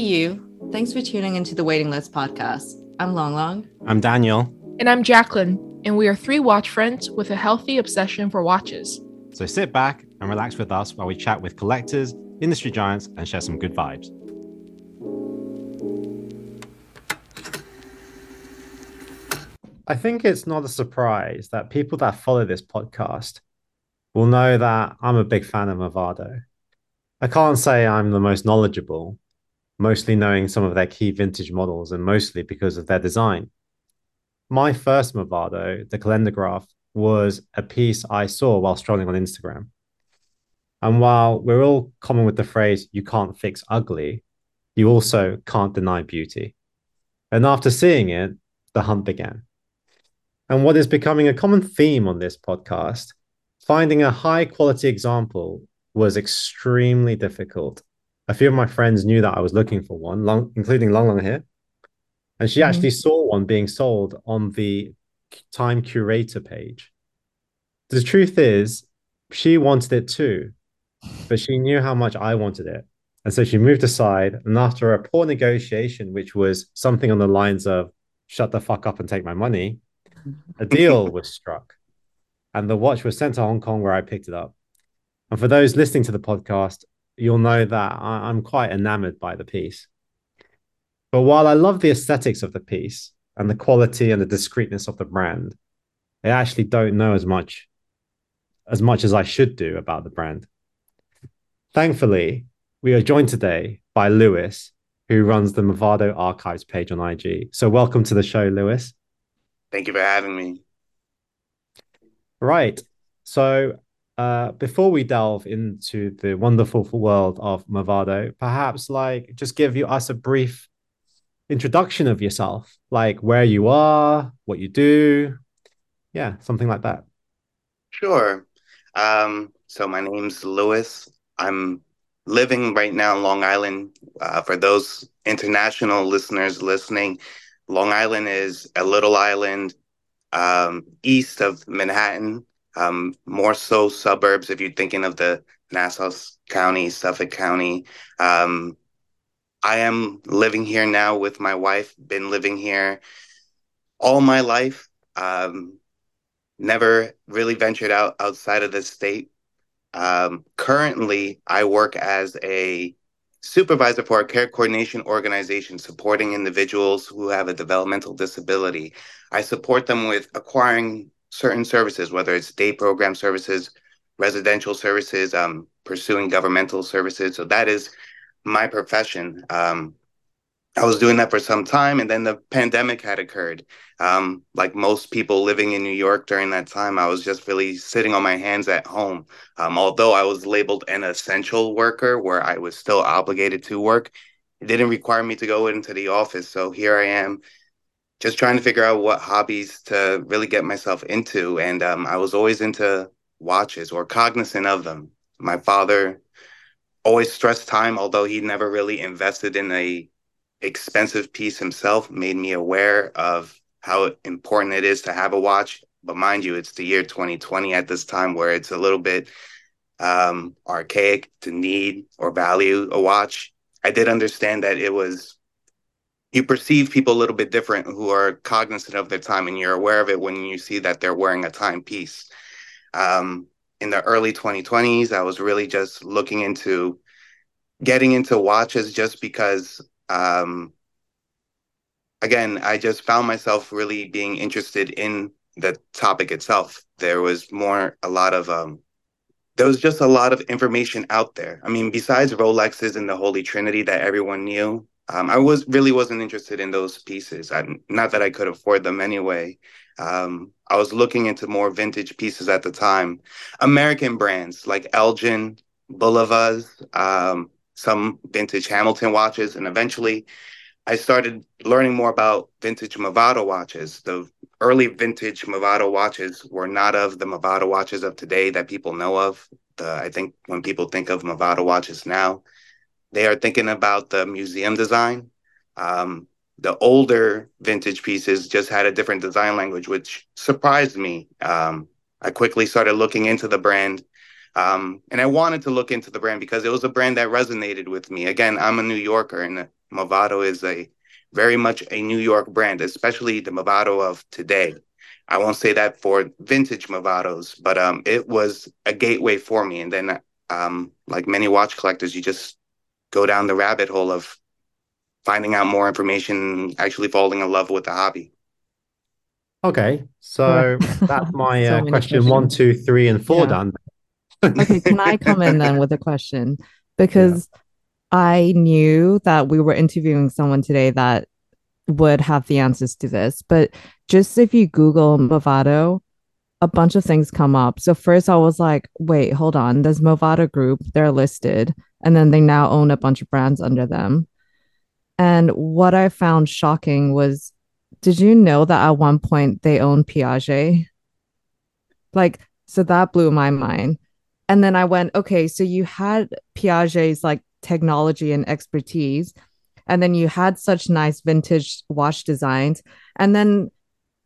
you. Thanks for tuning into the Waiting List podcast. I'm Long Long. I'm Daniel. And I'm Jacqueline. And we are three watch friends with a healthy obsession for watches. So sit back and relax with us while we chat with collectors, industry giants, and share some good vibes. I think it's not a surprise that people that follow this podcast will know that I'm a big fan of Movado. I can't say I'm the most knowledgeable, mostly knowing some of their key vintage models and mostly because of their design. My first Movado, the Kalendergraph, was a piece I saw while strolling on Instagram. And while we're all common with the phrase, you can't fix ugly, you also can't deny beauty. And after seeing it, the hunt began. And what is becoming a common theme on this podcast, finding a high quality example was extremely difficult. A few of my friends knew that I was looking for one, long, including Long Long here. And she mm-hmm. actually saw one being sold on the Time Curator page. The truth is, she wanted it too, but she knew how much I wanted it. And so she moved aside. And after a poor negotiation, which was something on the lines of, shut the fuck up and take my money, a deal was struck. And the watch was sent to Hong Kong where I picked it up. And for those listening to the podcast, you'll know that I- am quite enamored by the piece. But while I love the aesthetics of the piece and the quality and the discreetness of the brand, I actually don't know as much as much as I should do about the brand. Thankfully, we are joined today by Luis, who runs the Movado Archives page on IG. So welcome to the show, Luis. Thank you for having me. Right. So uh, before we delve into the wonderful world of Movado, perhaps like just give you us a brief introduction of yourself, like where you are, what you do, yeah, something like that. Sure. Um, so my name's Luis. I'm living right now in Long Island. Uh, for those international listeners listening, Long Island is a little island um, east of Manhattan um, more so suburbs if you're thinking of the Nassau County, Suffolk County. Um, I am living here now with my wife, been living here all my life. Um, never really ventured out outside of the state. Um, currently, I work as a supervisor for a care coordination organization supporting individuals who have a developmental disability. I support them with acquiring certain services, whether it's day program services, residential services, um, pursuing governmental services. So that is my profession. Um, I was doing that for some time, and then the pandemic had occurred. Um, like most people living in New York during that time, I was just really sitting on my hands at home. Um, although I was labeled an essential worker, where I was still obligated to work, it didn't require me to go into the office. So here I am just trying to figure out what hobbies to really get myself into. And um, I was always into watches or cognizant of them. My father always stressed time, although he never really invested in a expensive piece himself, made me aware of how important it is to have a watch. But mind you, it's the year 2020 at this time where it's a little bit um, archaic to need or value a watch. I did understand that it was you perceive people a little bit different who are cognizant of their time and you're aware of it when you see that they're wearing a timepiece. Um, in the early 2020s, I was really just looking into getting into watches just because, um, again, I just found myself really being interested in the topic itself. There was more, a lot of, um, there was just a lot of information out there. I mean, besides Rolexes and the Holy Trinity that everyone knew, um, I was really wasn't interested in those pieces. I, not that I could afford them anyway. Um, I was looking into more vintage pieces at the time, American brands like Elgin, Bulova, um, some vintage Hamilton watches, and eventually I started learning more about vintage Movado watches. The early vintage Movado watches were not of the Movado watches of today that people know of. The, I think when people think of Movado watches now, they are thinking about the museum design. Um, the older vintage pieces just had a different design language, which surprised me. Um, I quickly started looking into the brand. Um, and I wanted to look into the brand because it was a brand that resonated with me. Again, I'm a New Yorker, and Movado is a very much a New York brand, especially the Movado of today. I won't say that for vintage Movados, but um, it was a gateway for me. And then, um, like many watch collectors, you just go down the rabbit hole of finding out more information, actually falling in love with the hobby. Okay, so that's my So uh, question questions. one, two, three, and four Yeah. done. Okay, can I come in then with a question? Because I knew that we were interviewing someone today that would have the answers to this. But just if you Google Movado, a bunch of things come up. So first I was like, wait, hold on. There's Movado Group, they're listed, and then they now own a bunch of brands under them. And what I found shocking was, did you know that at one point they owned Piaget? Like, so that blew my mind. And then I went, okay, so you had Piaget's like technology and expertise, and then you had such nice vintage watch designs. And then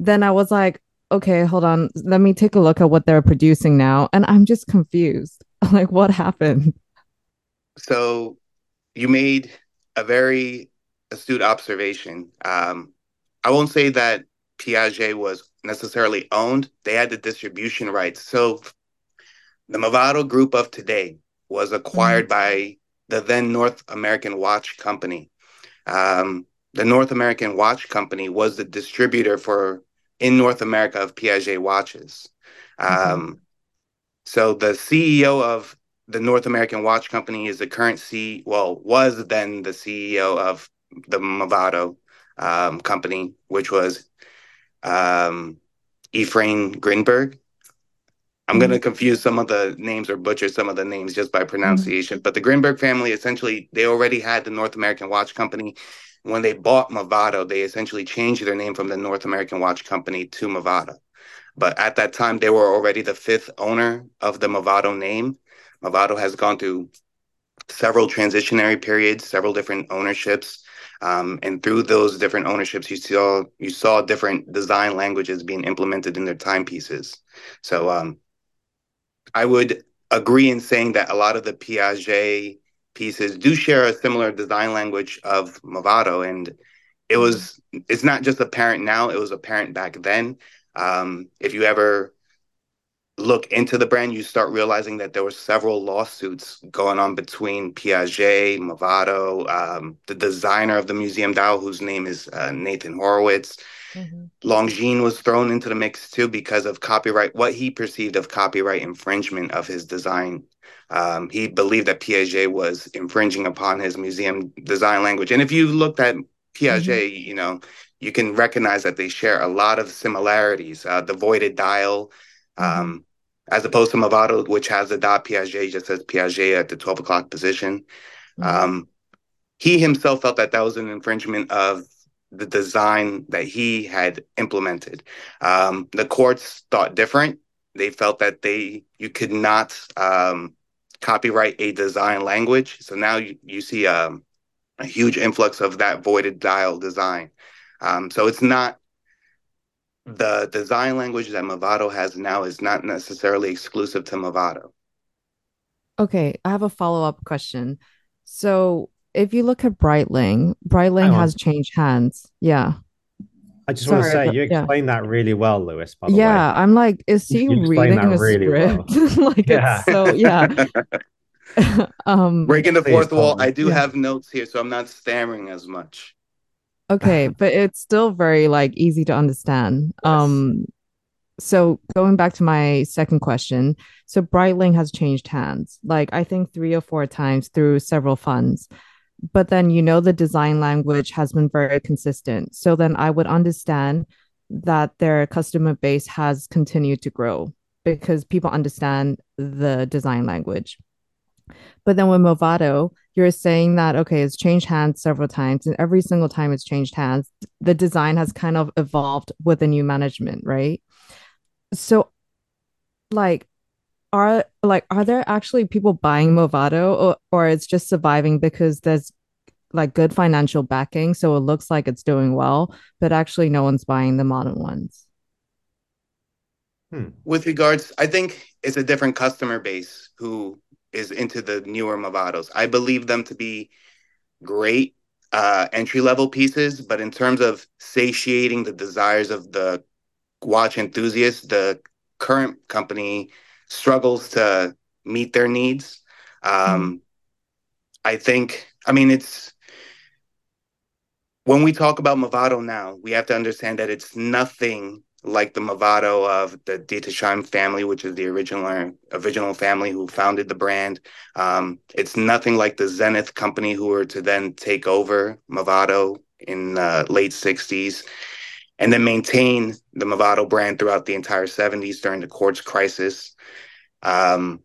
then I was like, okay, hold on, let me take a look at what they're producing now. And I'm just confused. Like, what happened? So you made a very astute observation. Um, I won't say that Piaget was necessarily owned. They had the distribution rights. So the Movado group of today was acquired by the then North American Watch Company. Um, the North American Watch Company was the distributor for in North America of Piaget watches. Um, so the CEO of the North American Watch Company is the current C, well, was then the CEO of the Movado um, company, which was um, Efraim Grinberg. I'm going to confuse some of the names or butcher some of the names just by pronunciation. But the Grinberg family essentially, they already had the North American Watch Company. When they bought Movado, they essentially changed their name from the North American Watch Company to Movado. But at that time, they were already the fifth owner of the Movado name. Movado has gone through several transitionary periods, several different ownerships. Um, and through those different ownerships, you saw you saw different design languages being implemented in their timepieces. So um, I would agree in saying that a lot of the Piaget pieces do share a similar design language of Movado, and it was it's not just apparent now; it was apparent back then. Um, if you ever look into the brand, you start realizing that there were several lawsuits going on between Piaget, Movado, um, the designer of the museum Dow, whose name is uh, Nathan Horwitt. Longines was thrown into the mix too because of copyright, what he perceived of copyright infringement of his design. Um, he believed that Piaget was infringing upon his museum design language. And if you looked at Piaget, you know, you can recognize that they share a lot of similarities. Uh, the voided dial, um, as opposed to Movado, which has the dot Piaget, just says Piaget at the 12 o'clock position. Um, he himself felt that that was an infringement of the design that he had implemented. Um, the courts thought different. They felt that they you could not um, copyright a design language. So now you, you see um, a huge influx of that voided dial design. Um, so it's not the design language that Movado has now is not necessarily exclusive to Movado. Okay, I have a follow-up question. So if you look at Breitling, Breitling has changed hands. Yeah. I just want to say but- you yeah. explained that really well, Luis. By the Yeah, way, I'm like, is he reading that a really well. script? Like Yeah. it's so yeah. Um Breaking the fourth wall, me. I do Yeah. have notes here, so I'm not stammering as much. okay, but it's still very like easy to understand. Yes. Um so going back to my second question, so Breitling has changed hands, like I think three or four times through several funds. But then you know the design language has been very consistent. So then I would understand that their customer base has continued to grow because people understand the design language. But then with Movado, you're saying that okay, it's changed hands several times, and every single time it's changed hands, the design has kind of evolved with the new management, right? So, like, are like are there actually people buying Movado, or or it's just surviving because there's like good financial backing, so it looks like it's doing well, but actually no one's buying the modern ones. Hmm. With regards, I think it's a different customer base who is into the newer Movados. I believe them to be great uh, entry level pieces, but in terms of satiating the desires of the watch enthusiasts, the current company struggles to meet their needs. Um, mm. I think, I mean, it's when we talk about Movado now, we have to understand that it's nothing like the Movado of the Ditesheim family, which is the original original family who founded the brand. Um, it's nothing like the Zenith company who were to then take over Movado in the late 60s and then maintain the Movado brand throughout the entire 70s during the quartz crisis. Um,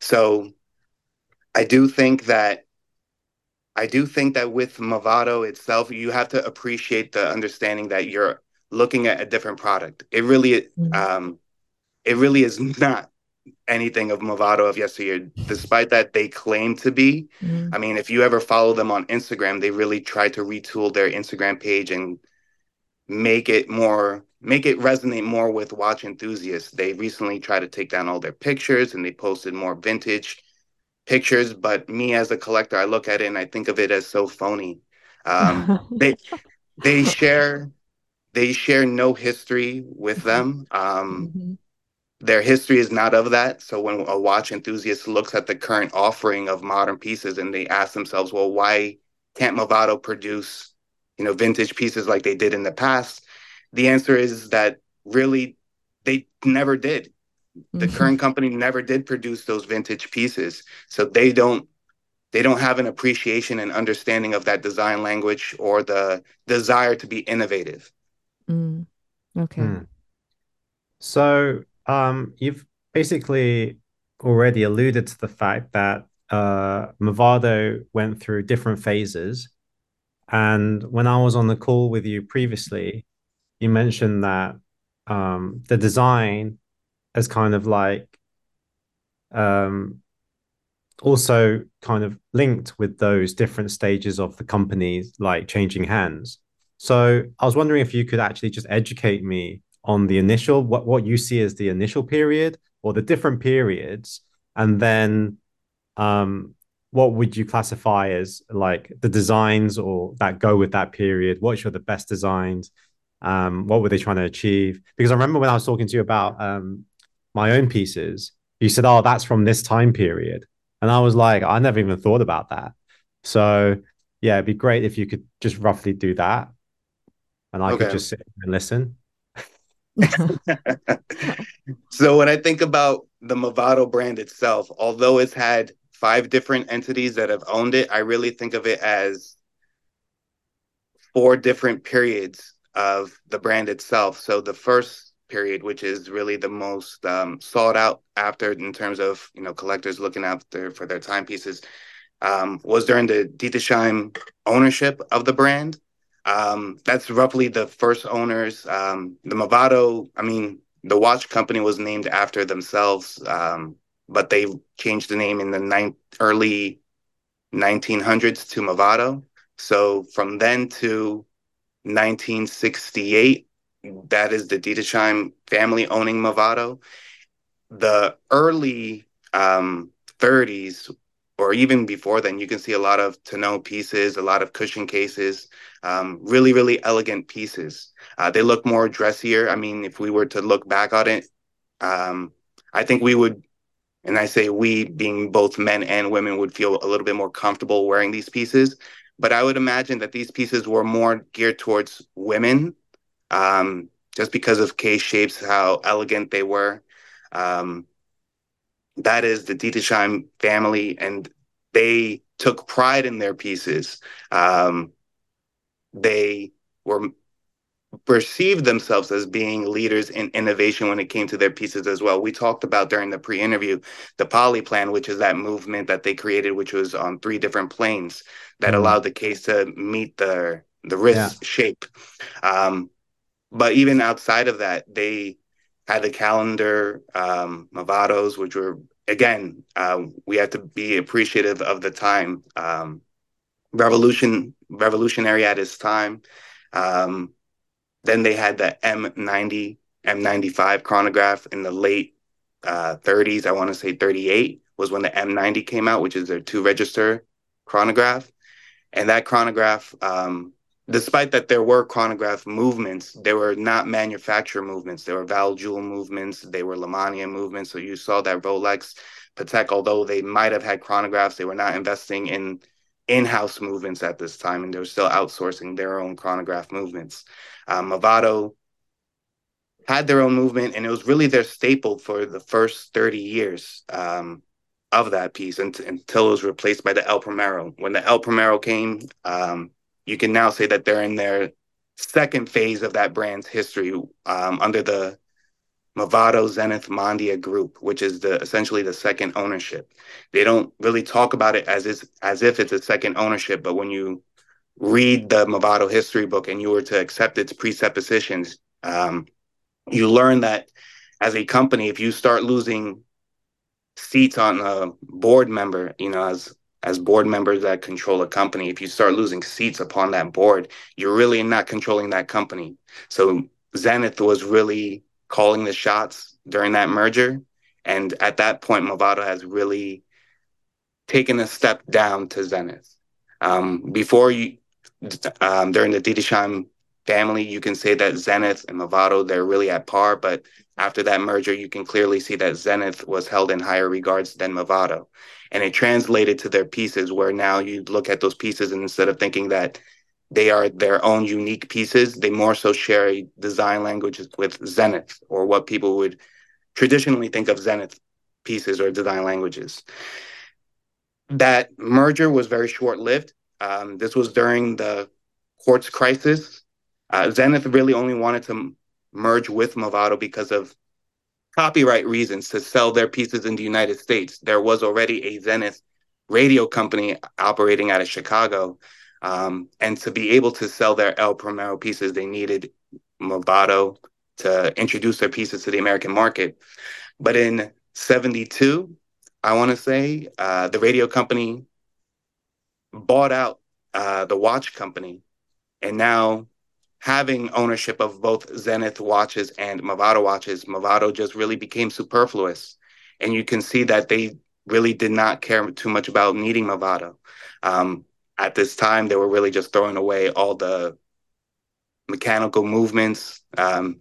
so I do think that I do think that with Movado itself, you have to appreciate the understanding that you're looking at a different product. It really, mm-hmm. um, it really is not anything of Movado of yesteryear, despite that they claim to be. Mm-hmm. I mean, if you ever follow them on Instagram, they really try to retool their Instagram page and make it more make it resonate more with watch enthusiasts. They recently tried to take down all their pictures and they posted more vintage pictures. But me as a collector, I look at it and I think of it as so phony. Um, they they share they share no history with mm-hmm. them. Um, mm-hmm. Their history is not of that. So when a watch enthusiast looks at the current offering of modern pieces and they ask themselves, well, why can't Movado produce, you know, vintage pieces like they did in the past? The answer is that really they never did. The mm-hmm. current company never did produce those vintage pieces. So they don't they don't have an appreciation and understanding of that design language or the desire to be innovative. Mm. Okay. Hmm. So um, you've basically already alluded to the fact that uh, Movado went through different phases. And when I was on the call with you previously, you mentioned that um, the design is kind of like um, also kind of linked with those different stages of the companies like changing hands. So I was wondering if you could actually just educate me on the initial, what, what you see as the initial period or the different periods, and then um, what would you classify as like the designs or that go with that period? What's your the best designs? Um, what were they trying to achieve? Because I remember when I was talking to you about um, my own pieces, you said, "Oh, that's from this time period," and I was like, "I never even thought about that." So yeah, it'd be great if you could just roughly do that and I okay. could just sit and listen. so when I think about the Movado brand itself, although it's had five different entities that have owned it, I really think of it as four different periods of the brand itself. So the first period, which is really the most um, sought out after in terms of you know collectors looking after for their timepieces, um, was during the Ditesheim ownership of the brand. Um, that's roughly the first owners. Um, the Movado, I mean, the watch company was named after themselves, um, but they changed the name in the early 1900s to Movado. So from then to 1968, that is the Ditesheim family owning Movado. The early um, 30s or even before then, you can see a lot of tonneau pieces, a lot of cushion cases, um, really, really elegant pieces. Uh, they look more dressier. I mean, if we were to look back on it, um, I think we would, and I say we being both men and women, would feel a little bit more comfortable wearing these pieces. But I would imagine that these pieces were more geared towards women, um, just because of case shapes, how elegant they were. Um, that is the Ditesheim family, and they took pride in their pieces. Um, they were perceived themselves as being leaders in innovation when it came to their pieces as well. We talked about during the pre-interview the poly plan, which is that movement that they created, which was on three different planes that mm. allowed the case to meet the the wrist yeah. shape. Um, but even outside of that, they had the calendar um, Movados, which were again, uh, we have to be appreciative of the time. Um, revolution, revolutionary at its time. Um, then they had the M90, M95 chronograph in the late uh, 30s. I want to say 38 was when the M90 came out, which is their two register chronograph. and that chronograph, um, despite that there were chronograph movements, they were not manufacturer movements. They were Valjoux movements. They were Lemania movements. So you saw that Rolex, Patek, although they might have had chronographs, they were not investing in in-house movements at this time, and they were still outsourcing their own chronograph movements. Um, Movado had their own movement, and it was really their staple for the first 30 years um, of that piece until, until it was replaced by the El Primero. When the El Primero came, um, you can now say that they're in their second phase of that brand's history um, under the Movado Zenith Mondia group, which is the essentially the second ownership. They don't really talk about it as is, as if it's a second ownership, but when you read the Movado history book and you were to accept its presuppositions, um, you learn that as a company, if you start losing seats on a board member, you know, as as board members that control a company, if you start losing seats upon that board, you're really not controlling that company. So Zenith was really calling the shots during that merger. And at that point, Movado has really taken a step down to Zenith. Um, before you, um, during the Ditesheim family, you can say that Zenith and Movado, they're really at par. But after that merger, you can clearly see that Zenith was held in higher regards than Movado. And it translated to their pieces, where now you look at those pieces and instead of thinking that they are their own unique pieces. They more so share a design language with Zenith, or what people would traditionally think of Zenith pieces or design languages. That merger was very short lived. Um, this was during the quartz crisis. Uh, Zenith really only wanted to merge with Movado because of copyright reasons to sell their pieces in the United States. There was already a Zenith radio company operating out of Chicago um, and to be able to sell their El Primero pieces, they needed Movado to introduce their pieces to the American market. But in 72, I want to say, uh, the radio company bought out uh, the watch company. And now, having ownership of both Zenith watches and Movado watches, Movado just really became superfluous. And you can see that they really did not care too much about needing Movado. Um, at this time they were really just throwing away all the mechanical movements um,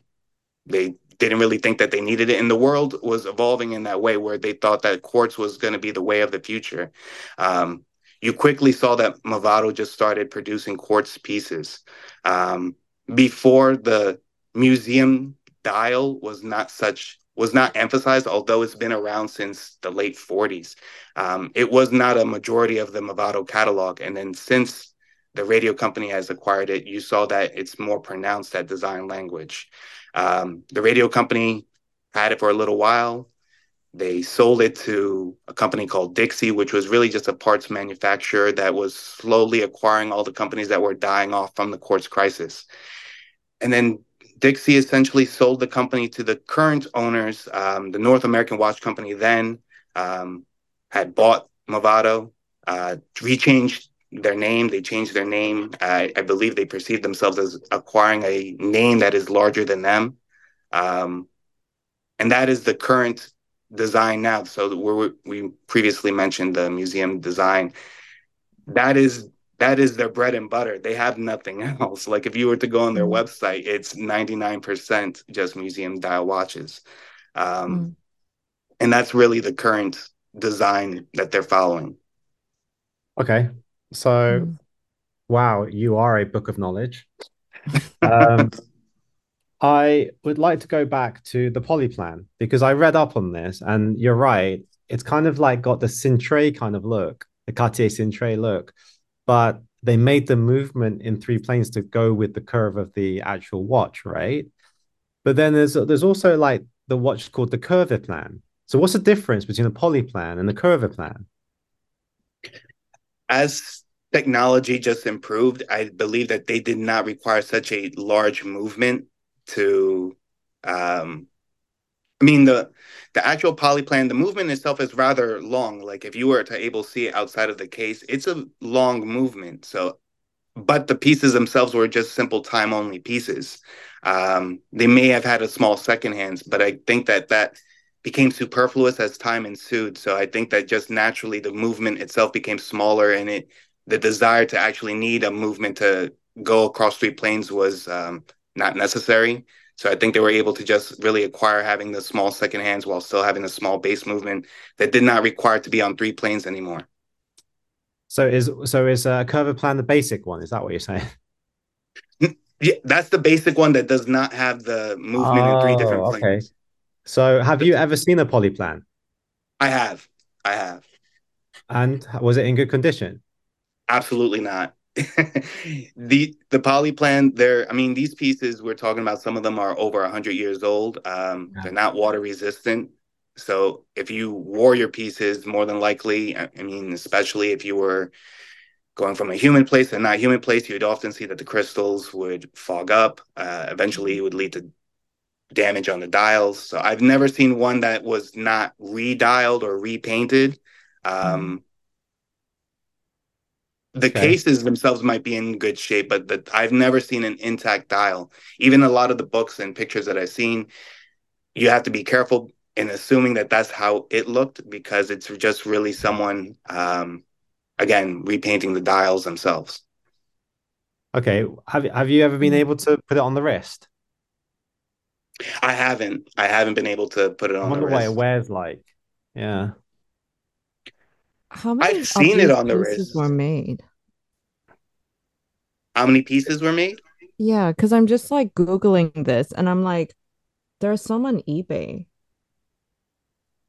they didn't really think that they needed it and the world was evolving in that way where they thought that quartz was going to be the way of the future um, you quickly saw that Movado just started producing quartz pieces um, before the museum dial was not such was not emphasized, although it's been around since the late 40s. Um, it was not a majority of the Movado catalog. And then since the radio company has acquired it, you saw that it's more pronounced that design language. Um, the radio company had it for a little while. They sold it to a company called Dixi, which was really just a parts manufacturer that was slowly acquiring all the companies that were dying off from the quartz crisis. And then Dixi essentially sold the company to the current owners. Um, the North American Watch Company then um, had bought Movado, uh, rechanged their name. They changed their name. I, I, believe they perceived themselves as acquiring a name that is larger than them. Um, and that is the current design now. So we we previously mentioned the museum design. That is that is their bread and butter. They have nothing else. Like if you were to go on their mm. website, it's 99% just museum dial watches. Um, mm. And that's really the current design that they're following. Okay. So, mm. wow, you are a book of knowledge. um, I would like to go back to the poly plan because I read up on this and you're right. It's kind of like got the cintre kind of look, the Cartier cintre look but they made the movement in three planes to go with the curve of the actual watch, right? But then there's there's also like the watch called the Curviplan. So what's the difference between the poly plan and the Curviplan? As technology just improved, I believe that they did not require such a large movement to um, I mean the the actual polyplan, the movement itself is rather long. Like if you were to able see it outside of the case, it's a long movement. So, but the pieces themselves were just simple time only pieces. Um, they may have had a small second hands, but I think that that became superfluous as time ensued. So I think that just naturally the movement itself became smaller and it the desire to actually need a movement to go across three planes was um, not necessary. So I think they were able to just really acquire having the small second hands while still having a small base movement that did not require to be on three planes anymore. So is so is a uh, Curviplan the basic one? Is that what you're saying? Yeah, that's the basic one that does not have the movement oh, in three different planes. Okay. So have you ever seen a polyplan? I have. I have. And was it in good condition? Absolutely not. the the poly plan there i mean these pieces we're talking about some of them are over 100 years old. Um, yeah. they're not water resistant. So if you wore your pieces more than likely i mean especially if you were going from a humid place to not humid place you'd often see that the crystals would fog up. Uh, eventually it would lead to damage on the dials. So i've never seen one that was not redialed or repainted. Um, mm-hmm the okay. cases themselves might be in good shape, but the, I've never seen an intact dial. Even a lot of the books and pictures that I've seen, you have to be careful in assuming that that's how it looked because it's just really someone, um, again, repainting the dials themselves. Okay, have have you ever been able to put it on the wrist? I haven't. I haven't been able to put it on. I wonder the what it wears like. Yeah. How many I've seen it on the wrist. Were made. How many pieces were made? Yeah, because I'm just like googling this, and I'm like, there's some on eBay.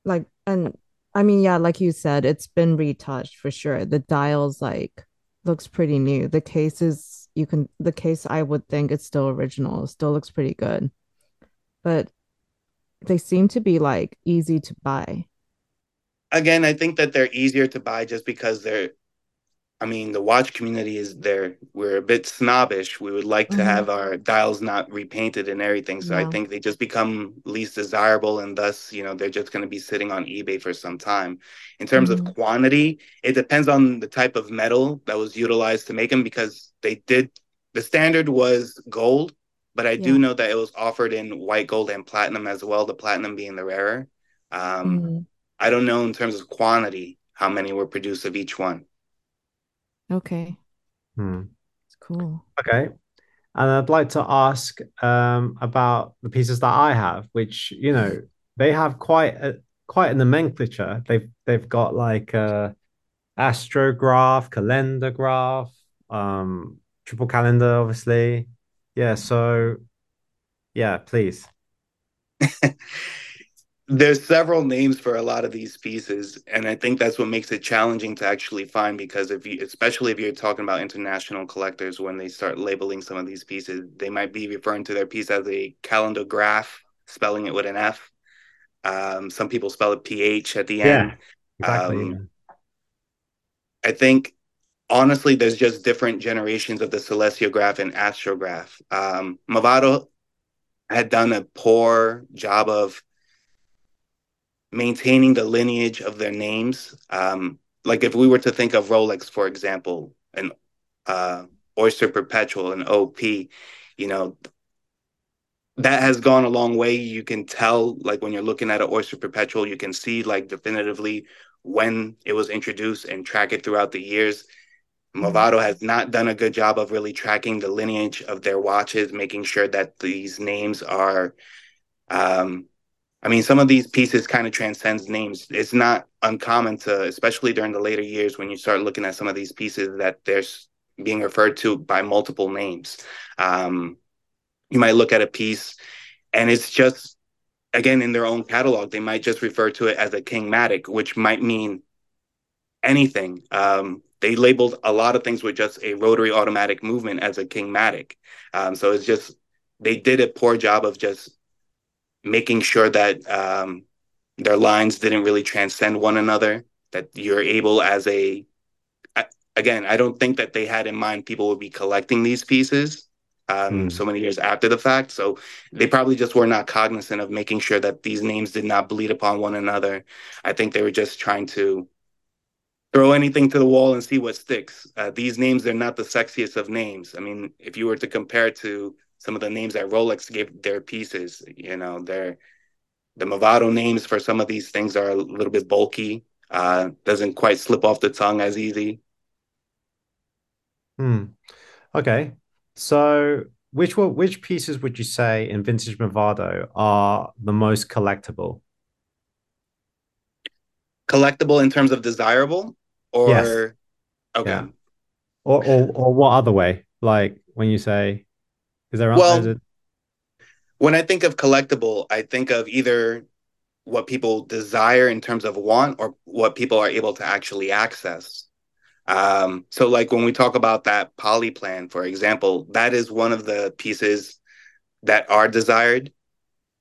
Like, and I mean, yeah, like you said, it's been retouched for sure. The dials like looks pretty new. The cases you can the case I would think it's still original. It still looks pretty good. But they seem to be like easy to buy again, I think that they're easier to buy just because they're. I mean, the watch community is there. We're a bit snobbish. We would like to mm-hmm. have our dials not repainted and everything. So yeah. I think they just become least desirable, and thus, you know, they're just going to be sitting on eBay for some time. In terms mm-hmm. of quantity, it depends on the type of metal that was utilized to make them because they did. The standard was gold, but I yeah. do know that it was offered in white gold and platinum as well. The platinum being the rarer. Um, mm-hmm. I don't know in terms of quantity how many were produced of each one. Okay. Hmm. Cool. Okay. And I'd like to ask um, about the pieces that I have, which you know they have quite a quite a nomenclature. They've they've got like a astrograph, calendargraph, um, triple calendar, obviously. Yeah. So, yeah, please. there's several names for a lot of these pieces and i think that's what makes it challenging to actually find because if you especially if you're talking about international collectors when they start labeling some of these pieces they might be referring to their piece as a calendargraph spelling it with an f. Um, some people spell it ph at the end. Yeah, exactly. Um, i think honestly there's just different generations of the Celestograph and astrograph. Um, movado had done a poor job of maintaining the lineage of their names. Um, like if we were to think of Rolex, for example, and uh, Oyster Perpetual and OP, you know, that has gone a long way. You can tell, like when you're looking at an Oyster Perpetual, you can see like definitively when it was introduced and track it throughout the years. Mm-hmm. Movado has not done a good job of really tracking the lineage of their watches, making sure that these names are um, I mean, some of these pieces kind of transcends names. It's not uncommon to, especially during the later years, when you start looking at some of these pieces, that there's being referred to by multiple names. Um, you might look at a piece, and it's just, again, in their own catalog, they might just refer to it as a Kingmatic, which might mean anything. Um, they labeled a lot of things with just a rotary automatic movement as a Kingmatic. Um, so it's just they did a poor job of just making sure that um, their lines didn't really transcend one another. That you're able as a again, I don't think that they had in mind people would be collecting these pieces um, mm. so many years after the fact. So they probably just were not cognizant of making sure that these names did not bleed upon one another. I think they were just trying to throw anything to the wall and see what sticks. Uh, these names, they're not the sexiest of names. I mean, if you were to compare to some of the names that Rolex gave their pieces. You know, their the Movado names for some of these things are a little bit bulky. Uh, doesn't quite slip off the tongue as easy. Hmm. Okay. So which one, which pieces would you say in vintage Movado are the most collectible? Collectible in terms of desirable, or Yes. okay. Yeah. Or or or what other way? Like when you say, is there is Well, it when I think of collectible, I think of either what people desire in terms of want or what people are able to actually access. Um, so like when we talk about that poly plan, for example, that is one of the pieces that are desired,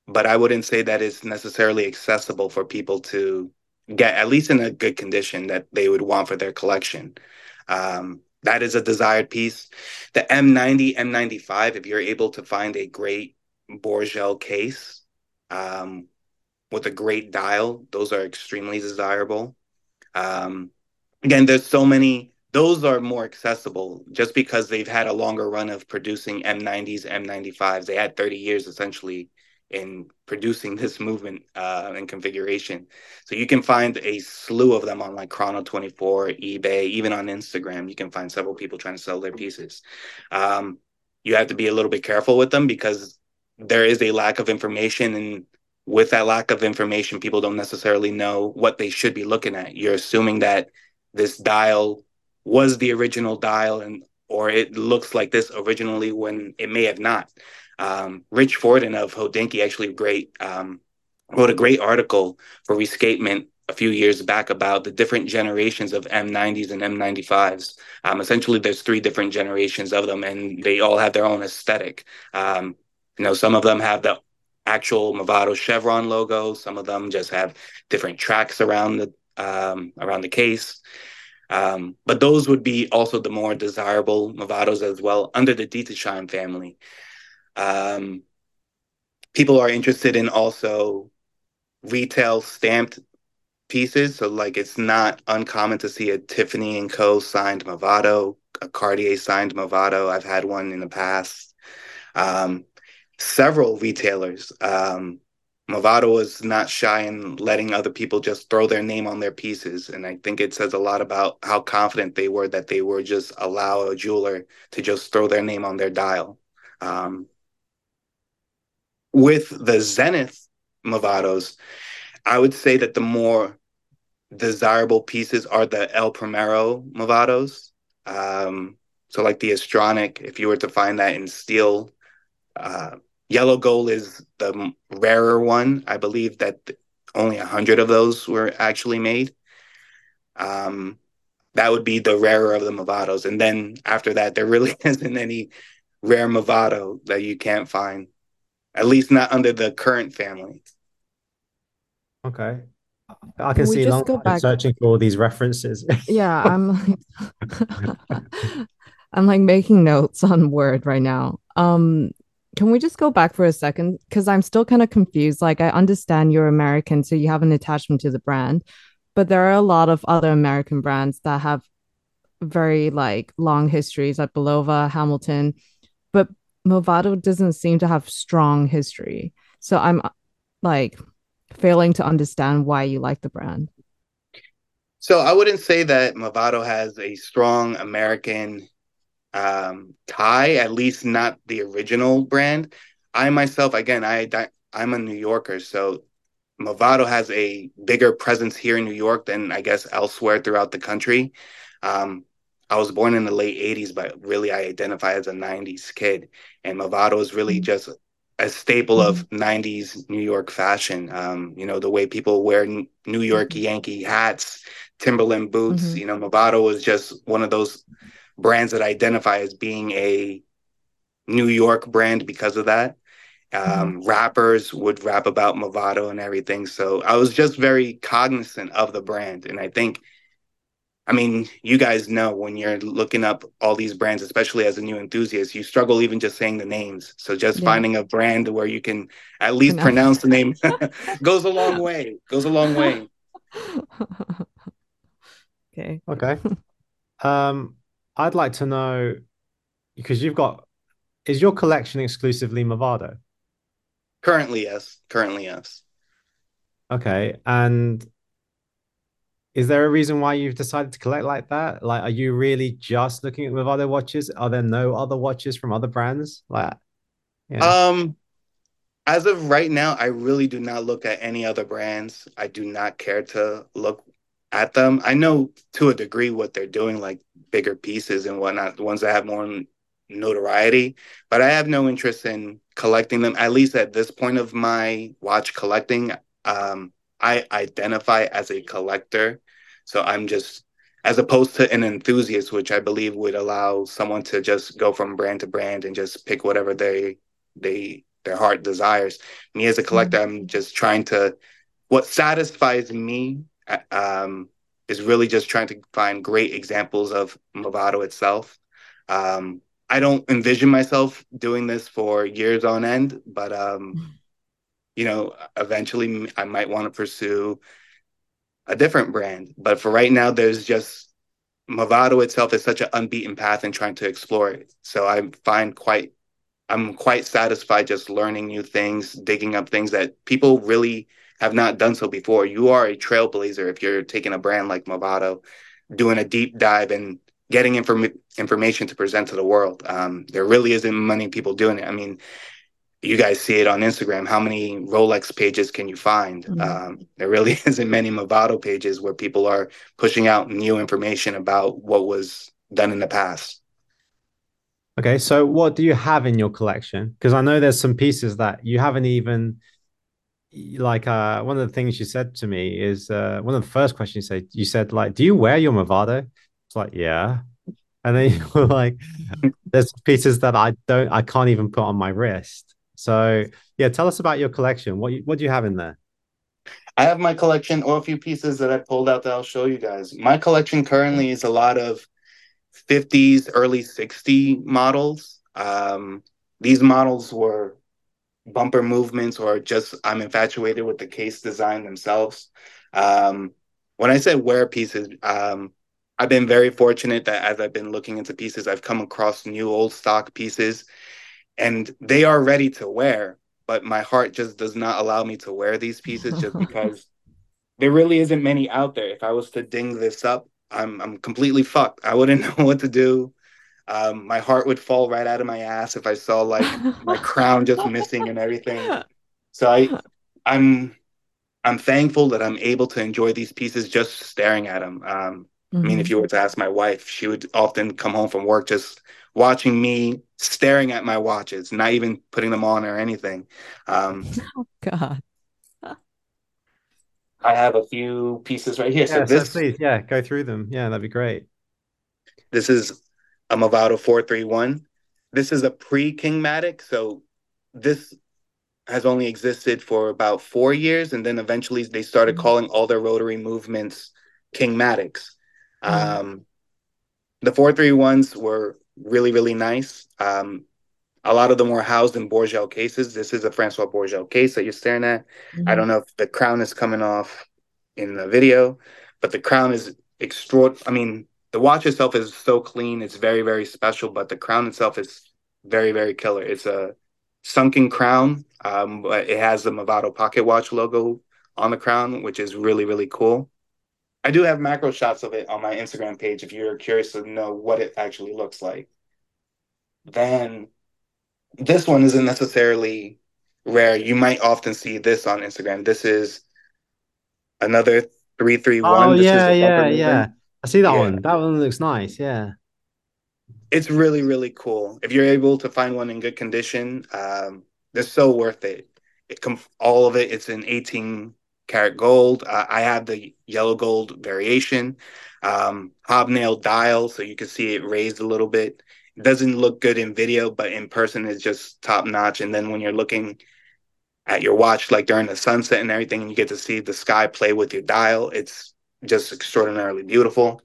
but I wouldn't say that it's necessarily accessible for people to get, at least in a good condition that they would want for their collection. Um, that is a desired piece. The M90, M95, if you're able to find a great Borgel case um, with a great dial, those are extremely desirable. Um, again, there's so many. Those are more accessible just because they've had a longer run of producing M90s, M95s. They had 30 years essentially in producing this movement uh, and configuration. So you can find a slew of them on like Chrono24, eBay, even on Instagram. You can find several people trying to sell their pieces. Um, you have to be a little bit careful with them because there is a lack of information and with that lack of information people don't necessarily know what they should be looking at you're assuming that this dial was the original dial and or it looks like this originally when it may have not. Um, Rich Fordon of Hodinkee actually great um, wrote a great article for Rescapement a few years back about the different generations of M90s and M95s. Um, essentially, there's three different generations of them, and they all have their own aesthetic. Um, you know, some of them have the actual Movado chevron logo. Some of them just have different tracks around the um, around the case. Um, but those would be also the more desirable Movados as well under the Ditesheim family. Um, people are interested in also retail stamped pieces. So like it's not uncommon to see a Tiffany and Co. signed Movado, a Cartier signed Movado. I've had one in the past. Um, several retailers. Um, Movado was not shy in letting other people just throw their name on their pieces. And I think it says a lot about how confident they were that they were just allow a jeweler to just throw their name on their dial. Um, with the Zenith Movados, I would say that the more desirable pieces are the El Primero Movados. Um, so like the Astronic, if you were to find that in steel, uh, yellow gold is the rarer one. I believe that only a hundred of those were actually made. Um, that would be the rarer of the Movados. And then after that, there really isn't any rare Movado that you can't find, at least not under the current family. okay? I can Can see just long go back? searching for all these references. Yeah, I'm like I'm like making notes on Word right now. Um, can we just go back for a second? Because I'm still kind of confused. Like I understand you're American, so you have an attachment to the brand, but there are a lot of other American brands that have very like long histories, like Bulova, Hamilton, but Movado doesn't seem to have strong history. So I'm like failing to understand why you like the brand. So I wouldn't say that Movado has a strong American um, tie, at least not the original brand. I myself, again, I I'm a New Yorker, so Movado has a bigger presence here in New York than I guess elsewhere throughout the country. Um, I was born in the late 80s, but really I identify as a 90s kid. And Movado is really Mhm. just a staple of 90s New York fashion. Um, you know, the way people wear New York Mhm. Yankee hats, Timberland boots. Mhm. You know, Movado is just one of those brands that I identify as being a New York brand because of that. Um, rappers would rap about Movado and everything. So I was just very cognizant of the brand. And I think, I mean, you guys know when you're looking up all these brands, especially as a new enthusiast, you struggle even just saying the names. So just Yeah. finding a brand where you can at least Pronounce. pronounce the name goes a long way. Goes a long way. Okay. Okay. Um, I'd like to know because you've got, is your collection exclusively Movado? Currently, yes. Currently, yes. Okay. And is there a reason why you've decided to collect like that? Like, are you really just looking at with other watches? Are there no other watches from other brands? Like, yeah. Um, as of right now, I really do not look at any other brands. I do not care to look at them. I know to a degree what they're doing, like bigger pieces and whatnot, the ones that have more notoriety, but I have no interest in collecting them, at least at this point of my watch collecting. Um, I identify as a collector. So I'm just, as opposed to an enthusiast, which I believe would allow someone to just go from brand to brand and just pick whatever they, they, their heart desires. Me as a collector, mm-hmm. I'm just trying to, what satisfies me um, is really just trying to find great examples of Movado itself. Um, I don't envision myself doing this for years on end, but um, you know, eventually I might want to pursue a different brand. But for right now, there's just Movado itself is such an unbeaten path and trying to explore it. So I find quite I'm quite satisfied just learning new things, digging up things that people really have not done so before. You are a trailblazer if you're taking a brand like Movado, doing a deep dive and getting inform- information to present to the world. Um, there really isn't many people doing it. I mean, you guys see it on Instagram. How many Rolex pages can you find? Mm-hmm. Um, there really isn't many Movado pages where people are pushing out new information about what was done in the past. Okay, so what do you have in your collection? Because I know there's some pieces that you haven't even like uh one of the things you said to me is uh one of the first questions you said you said like do you wear your Movado? It's like yeah. And then you were like there's pieces that I don't I can't even put on my wrist. So yeah, tell us about your collection. What you, what do you have in there? I have my collection or a few pieces that I pulled out that I'll show you guys. My collection currently is a lot of 50s, early 60 models. Um, these models were bumper movements or just I'm infatuated with the case design themselves. Um, when I said wear pieces, um, I've been very fortunate that as I've been looking into pieces, I've come across new old stock pieces and they are ready to wear, but my heart just does not allow me to wear these pieces just because there really isn't many out there. If I was to ding this up, I'm I'm completely fucked. I wouldn't know what to do. Um, my heart would fall right out of my ass if I saw like my crown just missing and everything. So I, I'm, I'm thankful that I'm able to enjoy these pieces just staring at them. Um, mm-hmm. I mean, if mm-hmm. you were to ask my wife, she would often come home from work just watching me staring at my watches, not even putting them on or anything. Um, oh God. I have a few pieces right here. Yeah, so this, so please, yeah, go through them. Yeah, that'd be great. This is a Movado 431. This is a pre-Kingmatic, so this has only existed for about four years, and then eventually they started mm-hmm. calling all their rotary movements Kingmatics. Mm-hmm. Um, the 431s were really, really nice. Um, a lot of them were housed in Borgel cases. This is a Francois Borgel case that you're staring at. Mm-hmm. I don't know if the crown is coming off in the video, but the crown is extraordinary. I mean, the watch itself is so clean. It's very, very special, but the crown itself is very, very killer. It's a sunken crown, um, but it has the Movado pocket watch logo on the crown, which is really, really cool. I do have macro shots of it on my Instagram page if you're curious to know what it actually looks like. Then this one isn't necessarily rare. You might often see this on Instagram. This is another 331. Oh, yeah, yeah, yeah. I see that yeah. one. That one looks nice. Yeah. It's really, really cool. If you're able to find one in good condition, um, they're so worth it. It com- all of it, it's in 18 karat gold. Uh, I have the yellow gold variation, um, hobnail dial, so you can see it raised a little bit. It doesn't look good in video, but in person it's just top notch. And then when you're looking at your watch, like during the sunset and everything, and you get to see the sky play with your dial, it's just extraordinarily beautiful.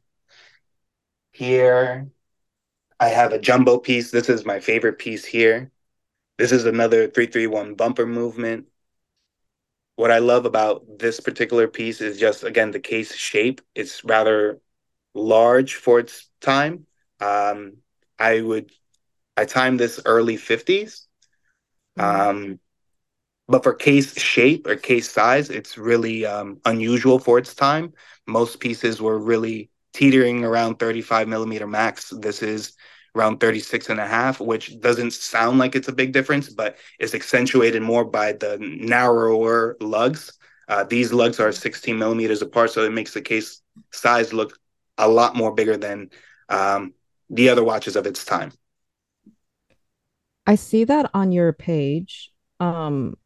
Here, I have a jumbo piece. This is my favorite piece here. This is another 331 bumper movement what I love about this particular piece is just again the case shape. It's rather large for its time. Um, I would I timed this early 50s. Mm-hmm. Um, but for case shape or case size, it's really um, unusual for its time. Most pieces were really teetering around 35 millimeter max. This is around 36 and a half, which doesn't sound like it's a big difference, but it's accentuated more by the narrower lugs. Uh, these lugs are 16 millimeters apart, so it makes the case size look a lot more bigger than um, the other watches of its time. I see that on your page. Um,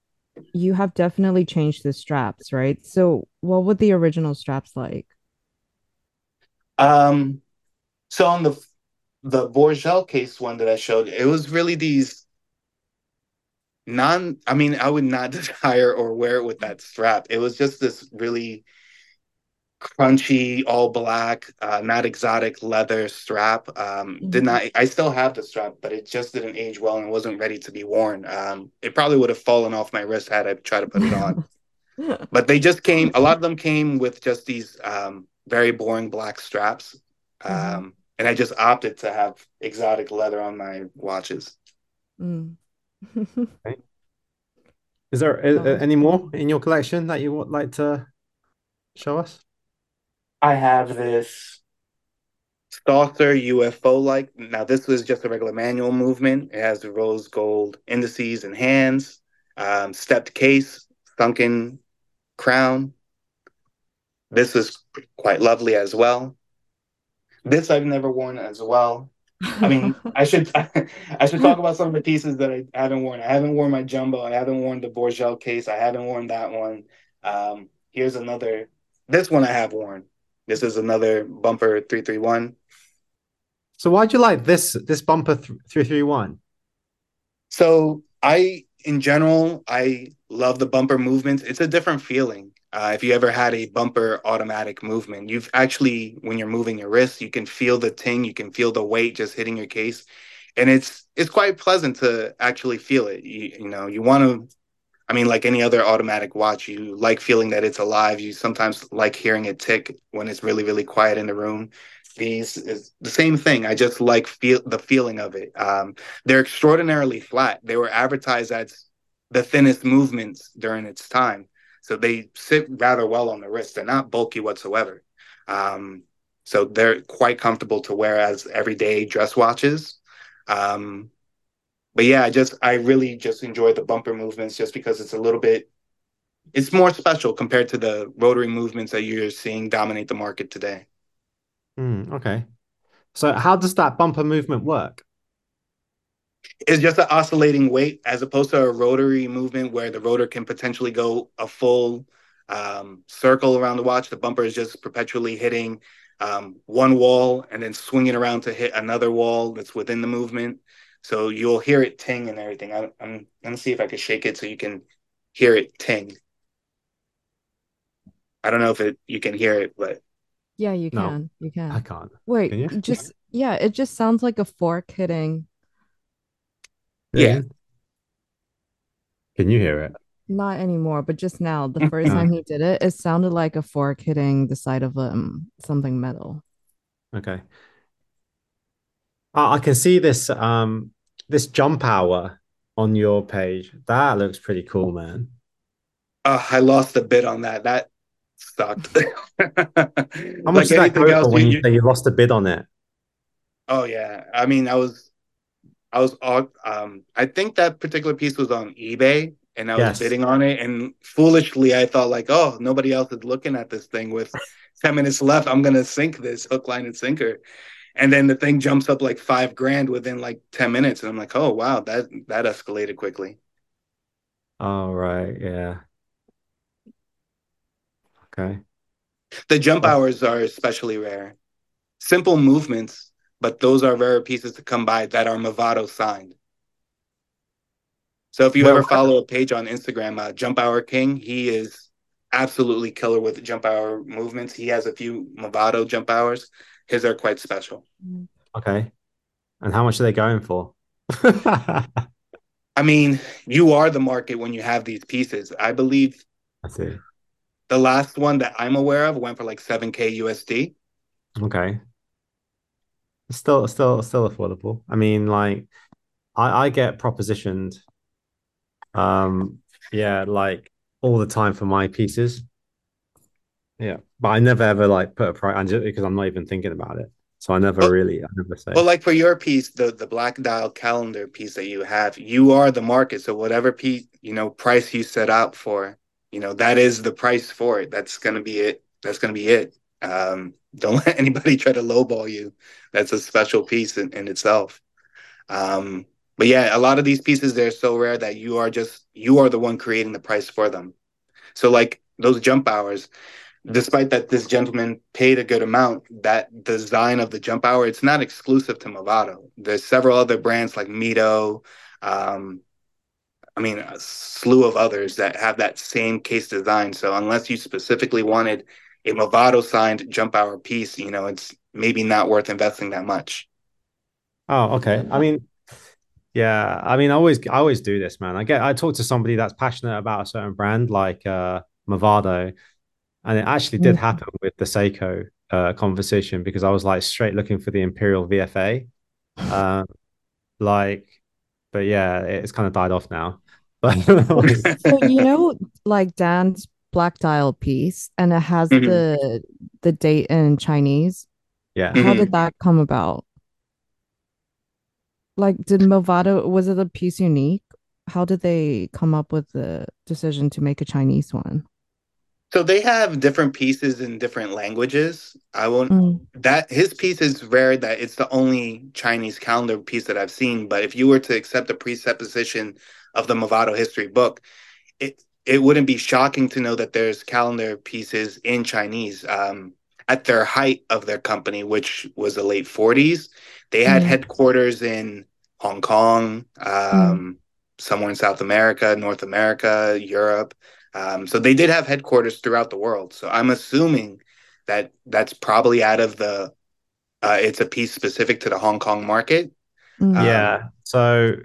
you have definitely changed the straps, right? So, what were the original straps like? Um, so on the the Borgel case one that I showed, it was really these non. I mean, I would not desire or wear it with that strap. It was just this really crunchy, all black, uh, not exotic leather strap. Um, mm-hmm. Did not. I still have the strap, but it just didn't age well and wasn't ready to be worn. Um, it probably would have fallen off my wrist had I tried to put it on. but they just came. A lot of them came with just these um, very boring black straps, mm-hmm. And I just opted to have exotic leather on my watches. Mm. okay. Is there uh, any more in your collection that you would like to show us? I have this saucer UFO like. Now, this was just a regular manual movement. It has the rose gold indices and hands, um, stepped case, sunken crown. This is quite lovely as well. This I've never worn as well. I mean, I should I should talk about some of the pieces that I haven't worn. I haven't worn my jumbo. I haven't worn the Borgel case. I haven't worn that one. Um, here's another. This one I have worn. This is another bumper 331. So why'd you like this this bumper 331? So I in general, I love the bumper movements. It's a different feeling. Uh, if you ever had a bumper automatic movement, you've actually, when you're moving your wrist, you can feel the ting, you can feel the weight just hitting your case, and it's it's quite pleasant to actually feel it. You, you know, you want to I mean, like any other automatic watch, you like feeling that it's alive. You sometimes like hearing it tick when it's really, really quiet in the room. These is the same thing. I just like feel the feeling of it. Um, they're extraordinarily flat. They were advertised as the thinnest movements during its time, so they sit rather well on the wrist. They're not bulky whatsoever. Um, so they're quite comfortable to wear as everyday dress watches. Um, but yeah, I just I really just enjoy the bumper movements just because it's a little bit it's more special compared to the rotary movements that you're seeing dominate the market today. Mm, okay. So how does that bumper movement work? It's just an oscillating weight as opposed to a rotary movement where the rotor can potentially go a full um, circle around the watch. The bumper is just perpetually hitting um, one wall and then swinging around to hit another wall that's within the movement. So you'll hear it ting and everything. I, I'm, gonna see if I can shake it so you can hear it ting. I don't know if it you can hear it, but yeah, you no, can. You can. I can't. Wait, can just yeah, it just sounds like a fork hitting. Yeah. Can you hear it? Not anymore, but just now, the first time he did it, it sounded like a fork hitting the side of um something metal. Okay. I can see this um this jump hour on your page. That looks pretty cool, man. Uh, I lost a bit on that. That sucked. How much like did that go for when you, you, you lost a bid on it? Oh yeah, I mean, I was, I was, um, I think that particular piece was on eBay, and I was yes. bidding on it, and foolishly, I thought like, oh, nobody else is looking at this thing with ten minutes left. I'm gonna sink this hook, line, and sinker. And then the thing jumps up like five grand within like 10 minutes and i'm like oh wow that that escalated quickly. All right yeah. Okay. The jump hours are especially rare. Simple movements but those are rare pieces to come by that are movado signed so if you well, ever follow a page on instagram uh, jump hour king he is absolutely killer with jump hour movements he has a few movado jump hours his are quite special. Okay. And how much are they going for? I mean, you are the market when you have these pieces. I believe I see. The last one that I'm aware of went for like 7k USD. Okay. Still still still affordable. I mean, like I, I get propositioned um yeah, like all the time for my pieces. Yeah, but I never ever like put a price because I'm not even thinking about it. So I never really, I never say. but like for your piece, the the black dial calendar piece that you have, you are the market. So whatever piece, you know, price you set out for, you know, that is the price for it. That's gonna be it. That's gonna be it. Um, don't let anybody try to lowball you. That's a special piece in, in itself. Um, but yeah, a lot of these pieces they're so rare that you are just you are the one creating the price for them. So like those jump hours, despite that this gentleman paid a good amount, that design of the jump hour, it's not exclusive to Movado. There's several other brands like Mito, um, I mean, a slew of others that have that same case design. So unless you specifically wanted a Movado signed jump hour piece, you know, it's maybe not worth investing that much. oh, okay. I mean, yeah, I mean, I always, I always do this, man. I get, I talk to somebody that's passionate about a certain brand, like uh, Movado, and it actually did Mm. happen with the Seiko uh, conversation because I was like straight looking for the Imperial VFA, um, like, but yeah, it's kind of died off now. But So you know, like Dan's black dial piece, and it has Mhm. the the date in Chinese. yeah, How Mhm. did that come about? Like, did Movado, was it a piece unique? How did they come up with the decision to make a Chinese one? So they have different pieces in different languages. I won't Mm, that his piece is rare that it's the only Chinese calendar piece that I've seen. But if you were to accept the presupposition of the Movado history book, it it wouldn't be shocking to know that there's calendar pieces in Chinese. Um, at their height of their company, which was the late 40s, they had Mm. headquarters in Hong Kong, mm, um, somewhere in South America, North America, Europe. Um, so they did have headquarters throughout the world. So I'm assuming that that's probably out of the uh, it's a piece specific to the Hong Kong market. mm, Um, yeah. So,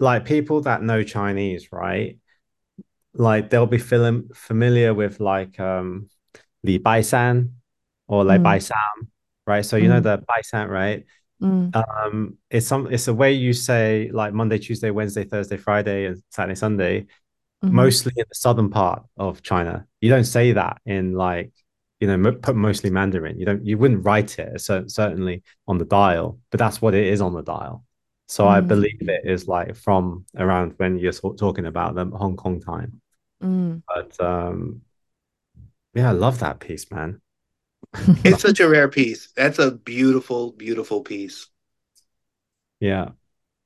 like people that know Chinese, right? Like they'll be film familiar with like um the Baisan or like mm, Baisam, right? So you know mm, the Baisan, right? mm, Um, it's some it's a way you say like Monday, Tuesday, Wednesday, Thursday, Friday, and Saturday, Sunday, mhm, mostly in the southern part of China. You don't say that in like you know put mostly Mandarin. You don't you wouldn't write it cer- certainly on the dial, but that's what it is on the dial. So I mm, believe it is like from around when you're sort- talking about the Hong Kong time. mm. But um, yeah, I love that piece, man. it's such a rare piece. That's a beautiful, beautiful piece. Yeah,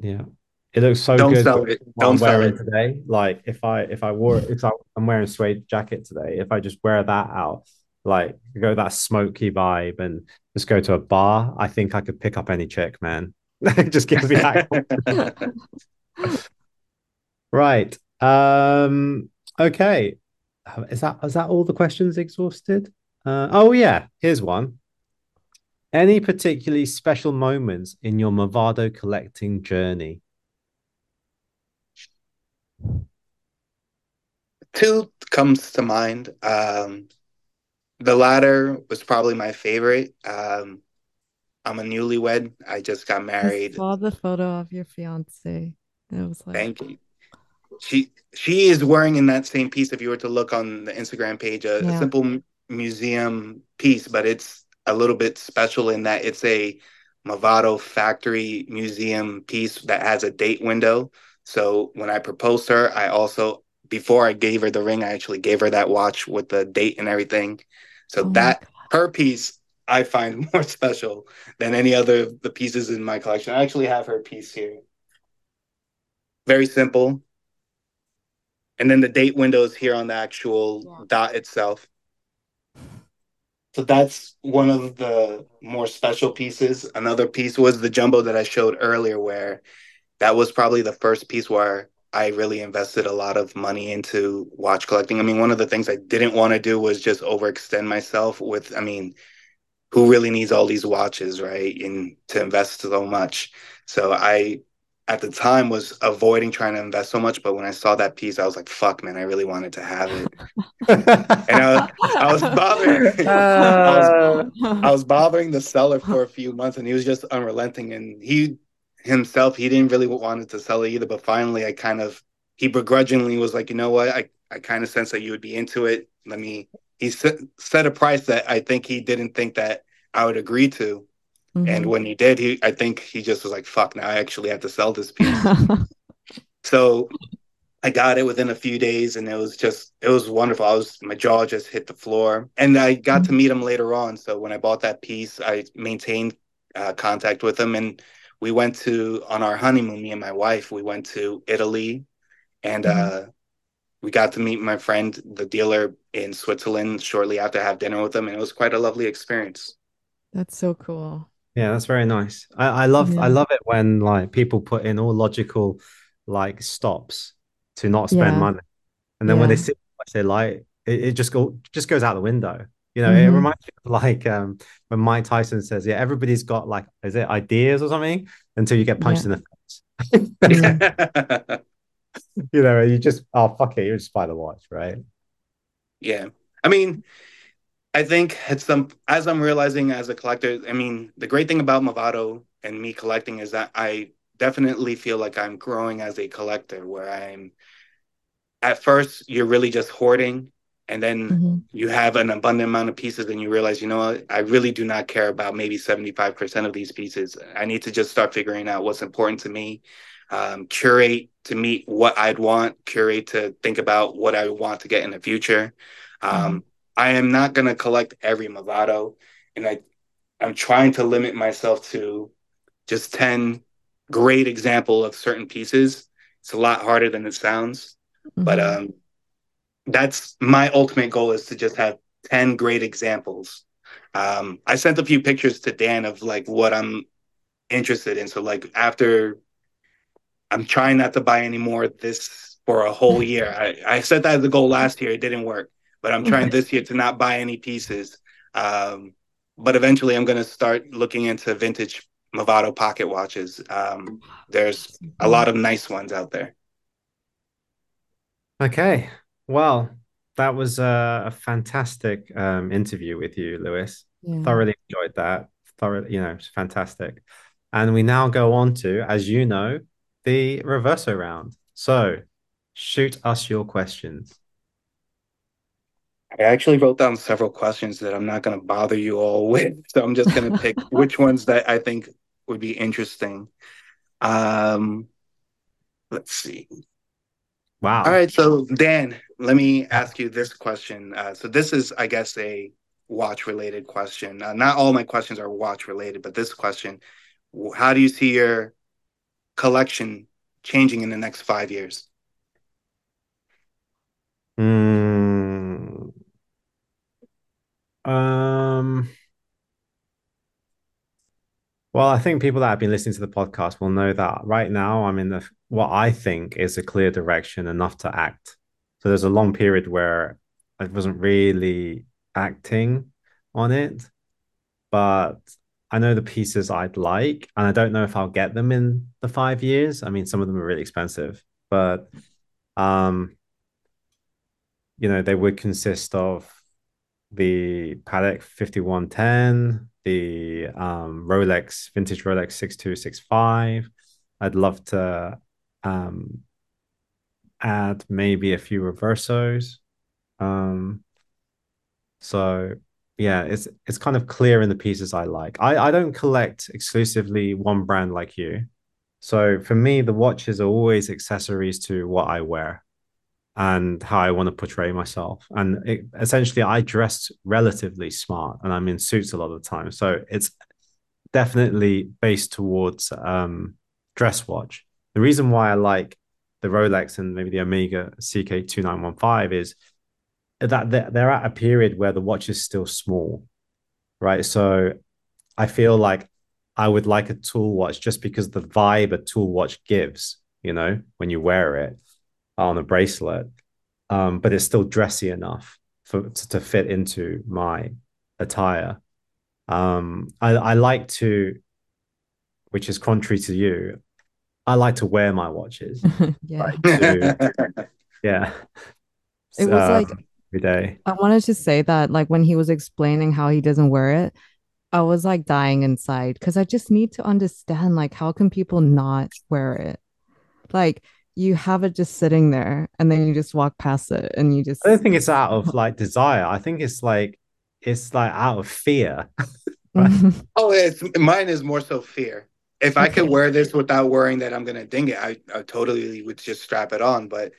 yeah. It looks so Don't good sell with it. what I'm Don't sell wearing it. today. Like if I if I wore if I, I'm wearing a suede jacket today, if I just wear that out, like go that smoky vibe and just go to a bar, I think I could pick up any chick, man. Just give me that. Right. Um, okay. Is that is that all the questions exhausted? Uh, oh yeah, here's one. Any particularly special moments in your Movado collecting journey? Two comes to mind. Um, the latter was probably my favorite. Um, I'm a newlywed. I just got married. I saw the photo of your fiance. It was like, Thank you. She she is wearing in that same piece. If you were to look on the Instagram page, a, a simple m- museum piece, but it's a little bit special in that it's a Movado factory museum piece that has a date window. So when I proposed her, I also before I gave her the ring, I actually gave her that watch with the date and everything. So Oh that her piece I find more special than any other of the pieces in my collection. I actually have her piece here. Very simple. And then the date window is here on the actual Yeah. dot itself. So that's one of the more special pieces. Another piece was the jumbo that I showed earlier, where that was probably the first piece where I really invested a lot of money into watch collecting. I mean, one of the things I didn't want to do was just overextend myself with, I mean, who really needs all these watches, right? And to invest so much. So I at the time was avoiding trying to invest so much, but when I saw that piece, I was like, fuck man, I really wanted to have it. And I, I was bothering I was I was bothering the seller for a few months and he was just unrelenting and he himself he didn't really wanted to sell it either, but finally I kind of he begrudgingly was like, you know what, I I kind of sense that you would be into it. Let me. He set a price that I think he didn't think that I would agree to. Mm-hmm. And when he did, he I think he just was like, "Fuck! Now I actually have to sell this piece." so I got it within a few days, and it was just it was wonderful. I was my jaw just hit the floor, and I got mm-hmm. to meet him later on. So when I bought that piece, I maintained uh, contact with him, and we went to on our honeymoon. Me and my wife, we went to Italy, and mm-hmm. uh, we got to meet my friend, the dealer in Switzerland, shortly after have dinner with him, and it was quite a lovely experience. That's so cool. Yeah, that's very nice. I, I love yeah. I love it when like people put in all logical like stops to not spend yeah. money, and then yeah. when they see what they like, it, it, just go just goes out the window. You know, mm-hmm. it reminds me of like um, when Mike Tyson says, "Yeah, everybody's got like is it ideas or something until you get punched in the face." you know, you just oh fuck it, you just buy the watch, right? Yeah, I mean, I think it's some as I'm realizing as a collector. I mean, the great thing about Movado and me collecting is that I definitely feel like I'm growing as a collector, where I'm at first you're really just hoarding and then mm-hmm. you have an abundant amount of pieces and you realize you know what i really do not care about maybe 75% of these pieces i need to just start figuring out what's important to me um, curate to meet what I'd want, curate to think about what I want to get in the future. Um, mm-hmm. I am not going to collect every Movado, and I, I'm trying to limit myself to just 10 great example of certain pieces. It's a lot harder than it sounds, mm-hmm. but um, that's my ultimate goal is to just have 10 great examples. Um, I sent a few pictures to Dan of like what I'm interested in. So like after I'm trying not to buy any more this for a whole year. I, I set that as a goal last year. It didn't work, but I'm trying this year to not buy any pieces. Um, but eventually, I'm going to start looking into vintage Movado pocket watches. Um, there's a lot of nice ones out there. Okay. Well, that was a, a fantastic um, interview with you, Luis. Yeah. Thoroughly enjoyed that. Thoroughly, you know, it's fantastic. And we now go on to, as you know, the reverso round. So shoot us your questions. I actually wrote down several questions that I'm not going to bother you all with. So I'm just going to pick which ones that I think would be interesting. Um, let's see. Wow. All right. So, Dan, let me ask you this question. Uh, so, this is, I guess, a watch related question. Uh, not all my questions are watch related, but this question How do you see your collection changing in the next five years? Mm, um, well, I think people that have been listening to the podcast will know that right now I'm in the what I think is a clear direction enough to act. So there's a long period where I wasn't really acting on it, but I know the pieces I'd like, and I don't know if I'll get them in the five years. I mean, some of them are really expensive, but um, you know, they would consist of the Patek 5110, the um, Rolex, vintage Rolex 6265. I'd love to um, add maybe a few reversos. Um, so yeah, it's it's kind of clear in the pieces I like. I, I don't collect exclusively one brand like you. So for me, the watches are always accessories to what I wear and how I want to portray myself. And it, essentially, I dress relatively smart and I'm in suits a lot of the time. So it's definitely based towards um, dress watch. The reason why I like the Rolex and maybe the Omega CK2915 is that they're at a period where the watch is still small, right? So I feel like I would like a tool watch just because the vibe a tool watch gives, you know, when you wear it on a bracelet, um, but it's still dressy enough for to, to fit into my attire. Um, I, I like to, which is contrary to you, I like to wear my watches. yeah. To, yeah. It was um, like every day. I wanted to say that, like, when he was explaining how he doesn't wear it, I was like dying inside because I just need to understand, like, how can people not wear it? Like, you have it just sitting there and then you just walk past it and you just I don't think it's out of like desire. I think it's like it's like out of fear. Mm-hmm. oh, it's mine is more so fear. If I could wear this without worrying that I'm gonna ding it, I, I totally would just strap it on. But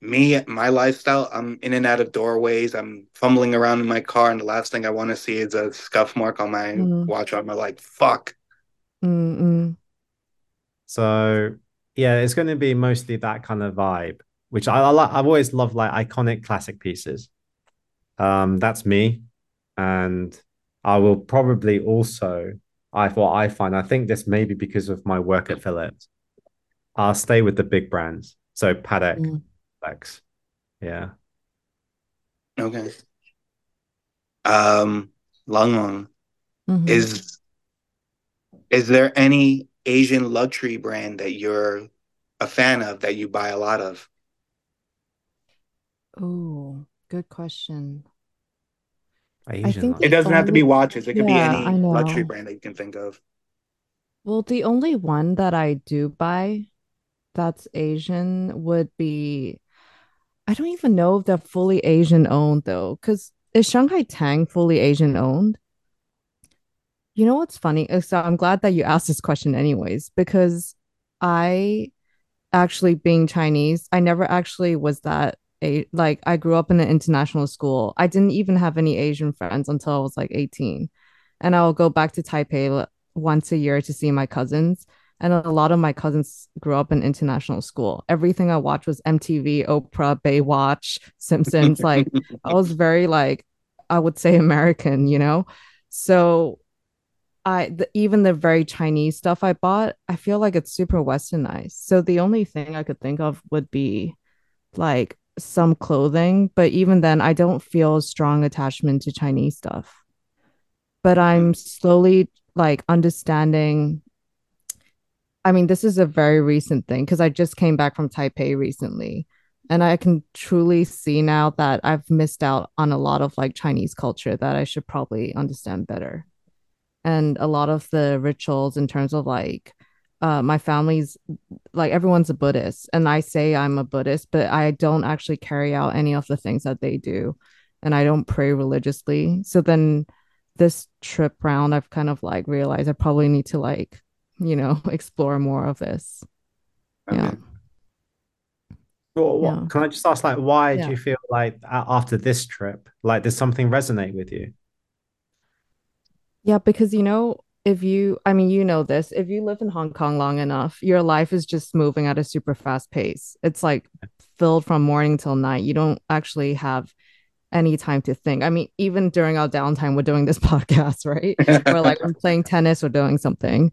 me, my lifestyle, I'm in and out of doorways. I'm fumbling around in my car, and the last thing I want to see is a scuff mark on my mm. watch. I'm like, fuck. Mm-mm. So yeah, it's going to be mostly that kind of vibe, which I, I like. I've always loved like iconic classic pieces. Um, that's me, and I will probably also. I what I find. I think this may be because of my work at Phillips. I'll stay with the big brands. So Patek, mm. Lex. Yeah. Okay. Um, Long Long. Mm-hmm. Is is there any Asian luxury brand that you're a fan of that you buy a lot of? Oh, good question. Asian I think it doesn't only... have to be watches. It could yeah, be any luxury brand that you can think of. Well, the only one that I do buy that's Asian would be I don't even know if they're fully Asian owned though, because is Shanghai Tang fully Asian owned? You know what's funny? Uh, so I'm glad that you asked this question, anyways, because I actually being Chinese, I never actually was that a like I grew up in an international school. I didn't even have any Asian friends until I was like 18. And I'll go back to Taipei once a year to see my cousins. And a lot of my cousins grew up in international school. Everything I watched was MTV, Oprah, Baywatch, Simpsons. like I was very like, I would say American, you know? So I the, even the very Chinese stuff I bought, I feel like it's super westernized. So the only thing I could think of would be like some clothing, but even then I don't feel a strong attachment to Chinese stuff. But I'm slowly like understanding I mean, this is a very recent thing because I just came back from Taipei recently. And I can truly see now that I've missed out on a lot of like Chinese culture that I should probably understand better. And a lot of the rituals in terms of like uh, my family's like everyone's a Buddhist, and I say I'm a Buddhist, but I don't actually carry out any of the things that they do, and I don't pray religiously. So then, this trip round, I've kind of like realized I probably need to like you know, explore more of this. Okay. Yeah. Well, yeah. can I just ask, like, why yeah. do you feel like after this trip, like, does something resonate with you? Yeah, because you know, if you, I mean, you know this, if you live in Hong Kong long enough, your life is just moving at a super fast pace. It's like filled from morning till night. You don't actually have any time to think. I mean, even during our downtime, we're doing this podcast, right? we're like, we're playing tennis or doing something.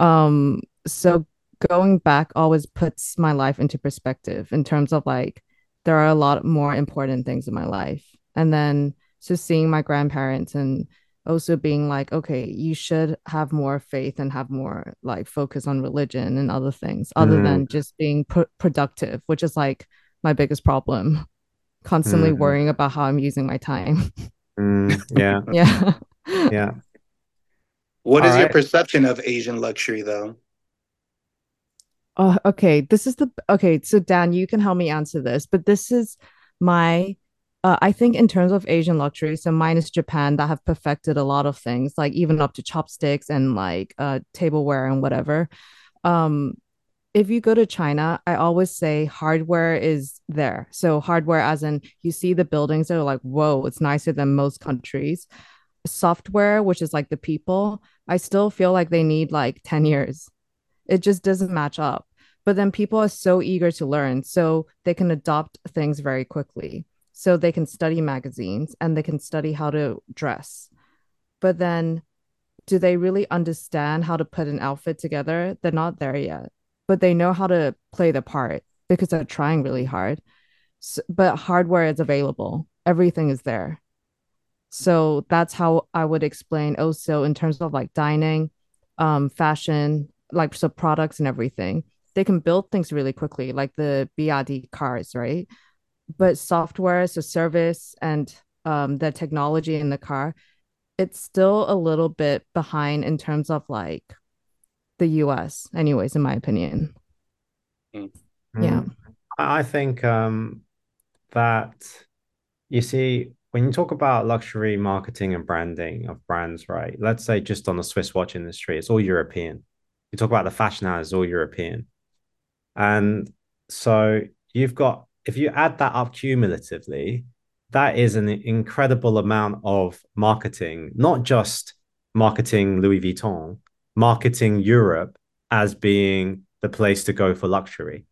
Um, so going back always puts my life into perspective in terms of like there are a lot more important things in my life. And then just seeing my grandparents and also being like, okay, you should have more faith and have more like focus on religion and other things other mm. than just being pr- productive, which is like my biggest problem. Constantly mm. worrying about how I'm using my time. Mm. Yeah. yeah. yeah. What All is right. your perception of Asian luxury, though? Oh, okay. This is the okay. So Dan, you can help me answer this, but this is my. Uh, I think in terms of Asian luxury, so minus Japan that have perfected a lot of things, like even up to chopsticks and like uh, tableware and whatever. Um, if you go to China, I always say hardware is there. So hardware, as in you see the buildings, they're like, whoa, it's nicer than most countries software, which is like the people, I still feel like they need like 10 years. It just doesn't match up. But then people are so eager to learn. So they can adopt things very quickly. So they can study magazines and they can study how to dress. But then do they really understand how to put an outfit together? They're not there yet, but they know how to play the part because they're trying really hard. So, but hardware is available, everything is there. So that's how I would explain also in terms of like dining, um, fashion, like so products and everything. They can build things really quickly, like the BYD cars, right? But software, so service and um, the technology in the car, it's still a little bit behind in terms of like the US, anyways, in my opinion. Hmm. Yeah. Mm. I I think um, that you see, when you talk about luxury marketing and branding of brands, right? Let's say just on the Swiss watch industry, it's all European. You talk about the fashion house, it's all European. And so you've got, if you add that up cumulatively, that is an incredible amount of marketing, not just marketing Louis Vuitton, marketing Europe as being the place to go for luxury.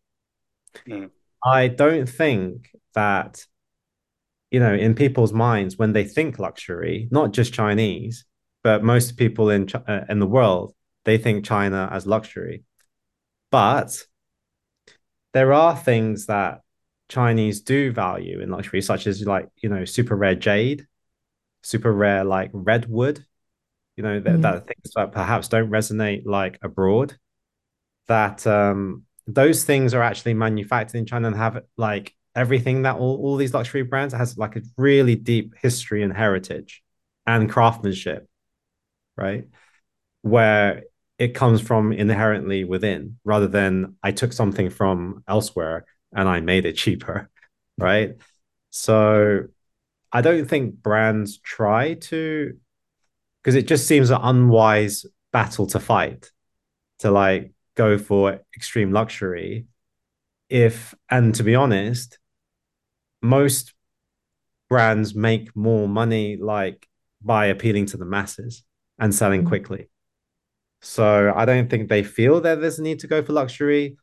Mm. I don't think that, you know, in people's minds, when they think luxury, not just Chinese, but most people in, uh, in the world, they think China as luxury. But there are things that Chinese do value in luxury, such as like, you know, super rare jade, super rare like redwood, you know, that, Mm. that things that perhaps don't resonate like abroad. That um those things are actually manufactured in China and have like everything that all, all these luxury brands has like a really deep history and heritage and craftsmanship, right? Where it comes from inherently within rather than I took something from elsewhere and I made it cheaper, right? So I don't think brands try to because it just seems an unwise battle to fight to like go for extreme luxury if and to be honest most brands make more money like by appealing to the masses and selling Mm. quickly so i don't think they feel that there's a need to go for luxury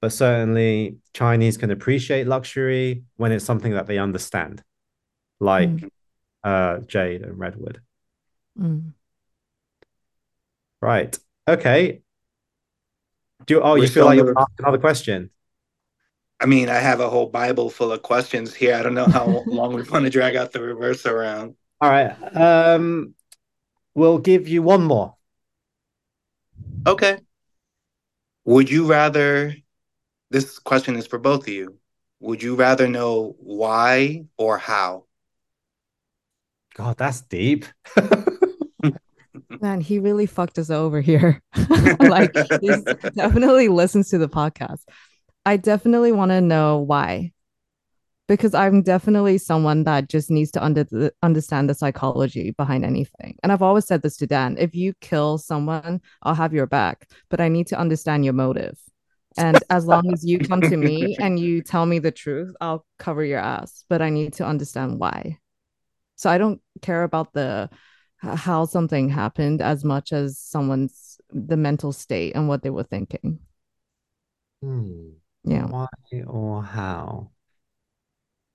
but certainly chinese can appreciate luxury when it's something that they understand like Mm. uh jade and redwood Mm. right okay do you, oh We're you feel like you'll the- ask another question I mean, I have a whole Bible full of questions here. I don't know how long we want to drag out the reverse around. All right. Um, we'll give you one more. Okay. Would you rather, this question is for both of you. Would you rather know why or how? God, that's deep. Man, he really fucked us over here. like he definitely listens to the podcast. I definitely want to know why. Because I'm definitely someone that just needs to under understand the psychology behind anything. And I've always said this to Dan if you kill someone, I'll have your back, but I need to understand your motive. And as long as you come to me and you tell me the truth, I'll cover your ass, but I need to understand why. So I don't care about the how something happened as much as someone's the mental state and what they were thinking. Hmm. Yeah. Why or how?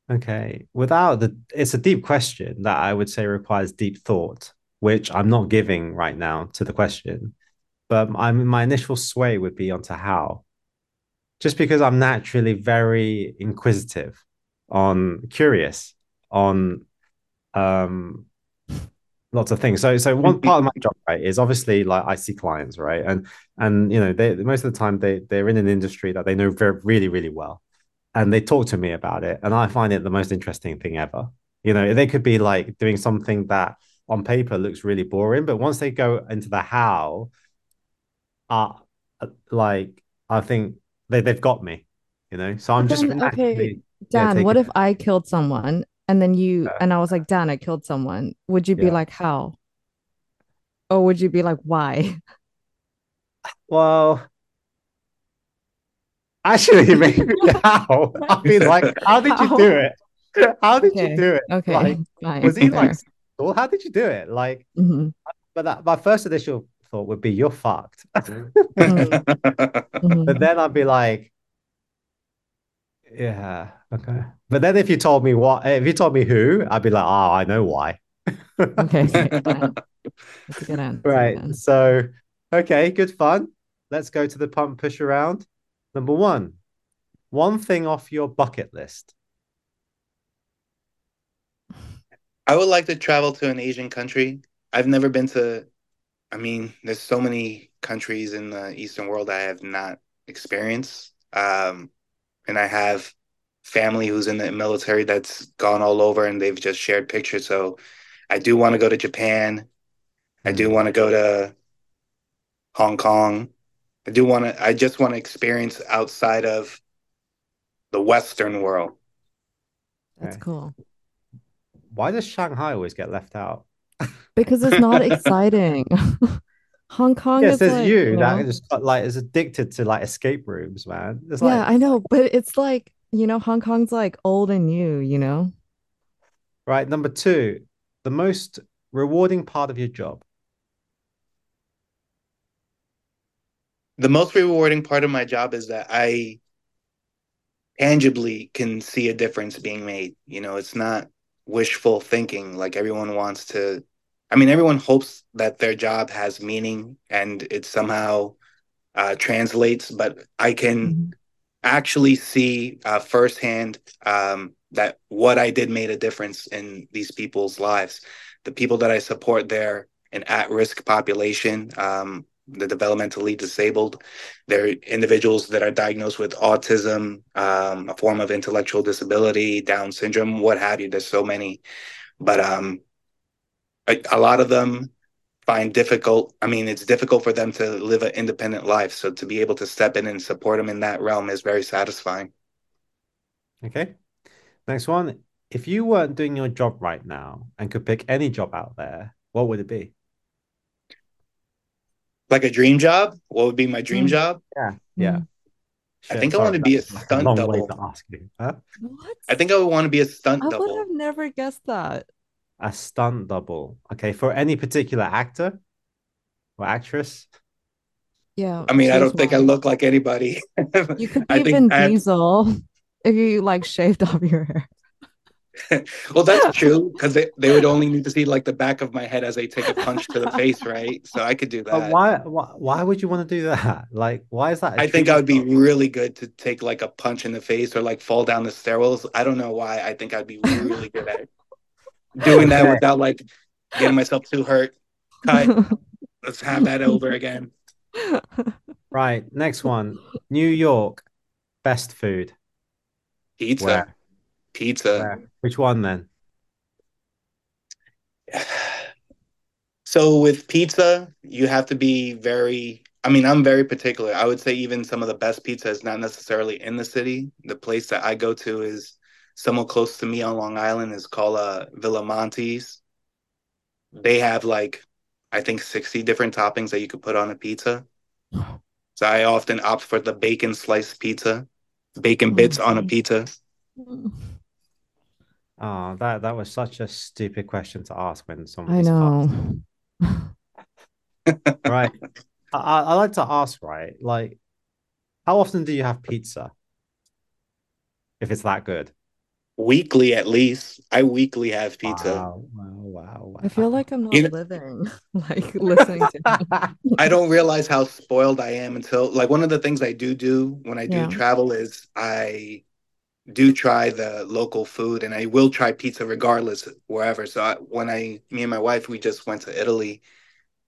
Okay. Without the, it's a deep question that I would say requires deep thought, which I'm not giving right now to the question. But I'm my initial sway would be onto how. Just because I'm naturally very inquisitive, on curious, on um lots of things. So so one part of my job, right, is obviously like I see clients, right? And and you know, they most of the time they they're in an industry that they know very really, really well. And they talk to me about it. And I find it the most interesting thing ever. You know, they could be like doing something that on paper looks really boring, but once they go into the how, uh like I think they, they've got me, you know. So I'm just okay, naturally yeah, Dan, what taking if I killed someone and then you and I was like, Dan, I killed someone. Would you be Yeah. like, how? Or would you be like, why? Well, actually, maybe how? I mean, like, how did you do it? How did Okay, you do it? Okay, Like, fine. was he like, well, how did you do it? Like, Mhm, but that my first initial thought would be, you're fucked. mhm. But then I'd be like, yeah, okay. But then if you told me what, if you told me who, I'd be like, oh, I know why. Okay, okay. That's a good answer. Right. then. So, okay, good fun. Let's go to the pump push around. Number one, one thing off your bucket list. I would like to travel to an Asian country. I've never been to, I mean, there's so many countries in the Eastern world I have not experienced. Um, and I have family who's in the military that's gone all over and they've just shared pictures. So I do want to go to Japan. I do mm. want to go to Hong Kong. I do want to, I just want to experience outside of the Western world. That's Okay. cool. Why does Shanghai always get left out? Because it's not exciting. Hong Kong Yeah, it is like, you you that just like is addicted to like escape rooms, man. It's yeah, like I know, but it's like, you know, Hong Kong's like old and new, you know? right, number two, the most rewarding part of your job. The most rewarding part of my job is that I tangibly can see a difference being made. You know, it's not wishful thinking like everyone wants to. I mean, everyone hopes that their job has meaning and it somehow uh, translates, but I can Mhm. Actually see uh, firsthand um, that what I did made a difference in these people's lives. The people that I support there, an at-risk population, um, the developmentally disabled, they're individuals that are diagnosed with autism, um, a form of intellectual disability, Down syndrome, what have you. There's so many, but um, a, a lot of them find difficult i mean it's difficult for them to live an independent life so to be able to step in and support them in that realm is very satisfying Okay. Next one. If you weren't doing your job right now and could pick any job out there, what would it be? like a dream job what would be my dream Mm. job Yeah. Yeah. Mm. I Shit, think I wanna be a that's like stunt long way double. to ask you. Huh? What? i think i would want to be a stunt I would have never guessed that. A stunt double. Okay, for any particular actor or actress? Yeah. i mean i don't think i look like anybody You could I be think Vin I- Diesel if you like shaved off your hair. well that's true because they, they would only need to see like the back of my head as they take a punch to the face right so i could do But that why, why why would you want to do that? Like, why is that? I think I would be really good to take like a punch in the face or like fall down the stairwells. I don't know why. I think I'd be really good at doing that without like getting myself too hurt. Cut. Let's have that over again. Right, next one. New York, best food. Pizza. Where? Pizza. Where? Which one then? So with pizza, you have to be very I mean, I'm very particular. I would say even some of the best pizza is not necessarily in the city. The place that I go to is somewhat close to me on Long Island is called uh, Villa Montes. They have like I think 60 different toppings that you could put on a pizza. So I often opt for the bacon sliced pizza, bacon bits on a pizza. Oh, that that was such a stupid question to ask when someone I know. Right. I, I I like to ask, right? Like, how often do you have pizza? If it's that good. Weekly at least. I weekly have pizza. Wow, wow, wow, wow. I feel like I'm not You know- living, like listening to him. I don't realize how spoiled I am until like one of the things I do do when I do Yeah. travel is I do try the local food and I will try pizza regardless wherever. So I, when I me and my wife we just went to Italy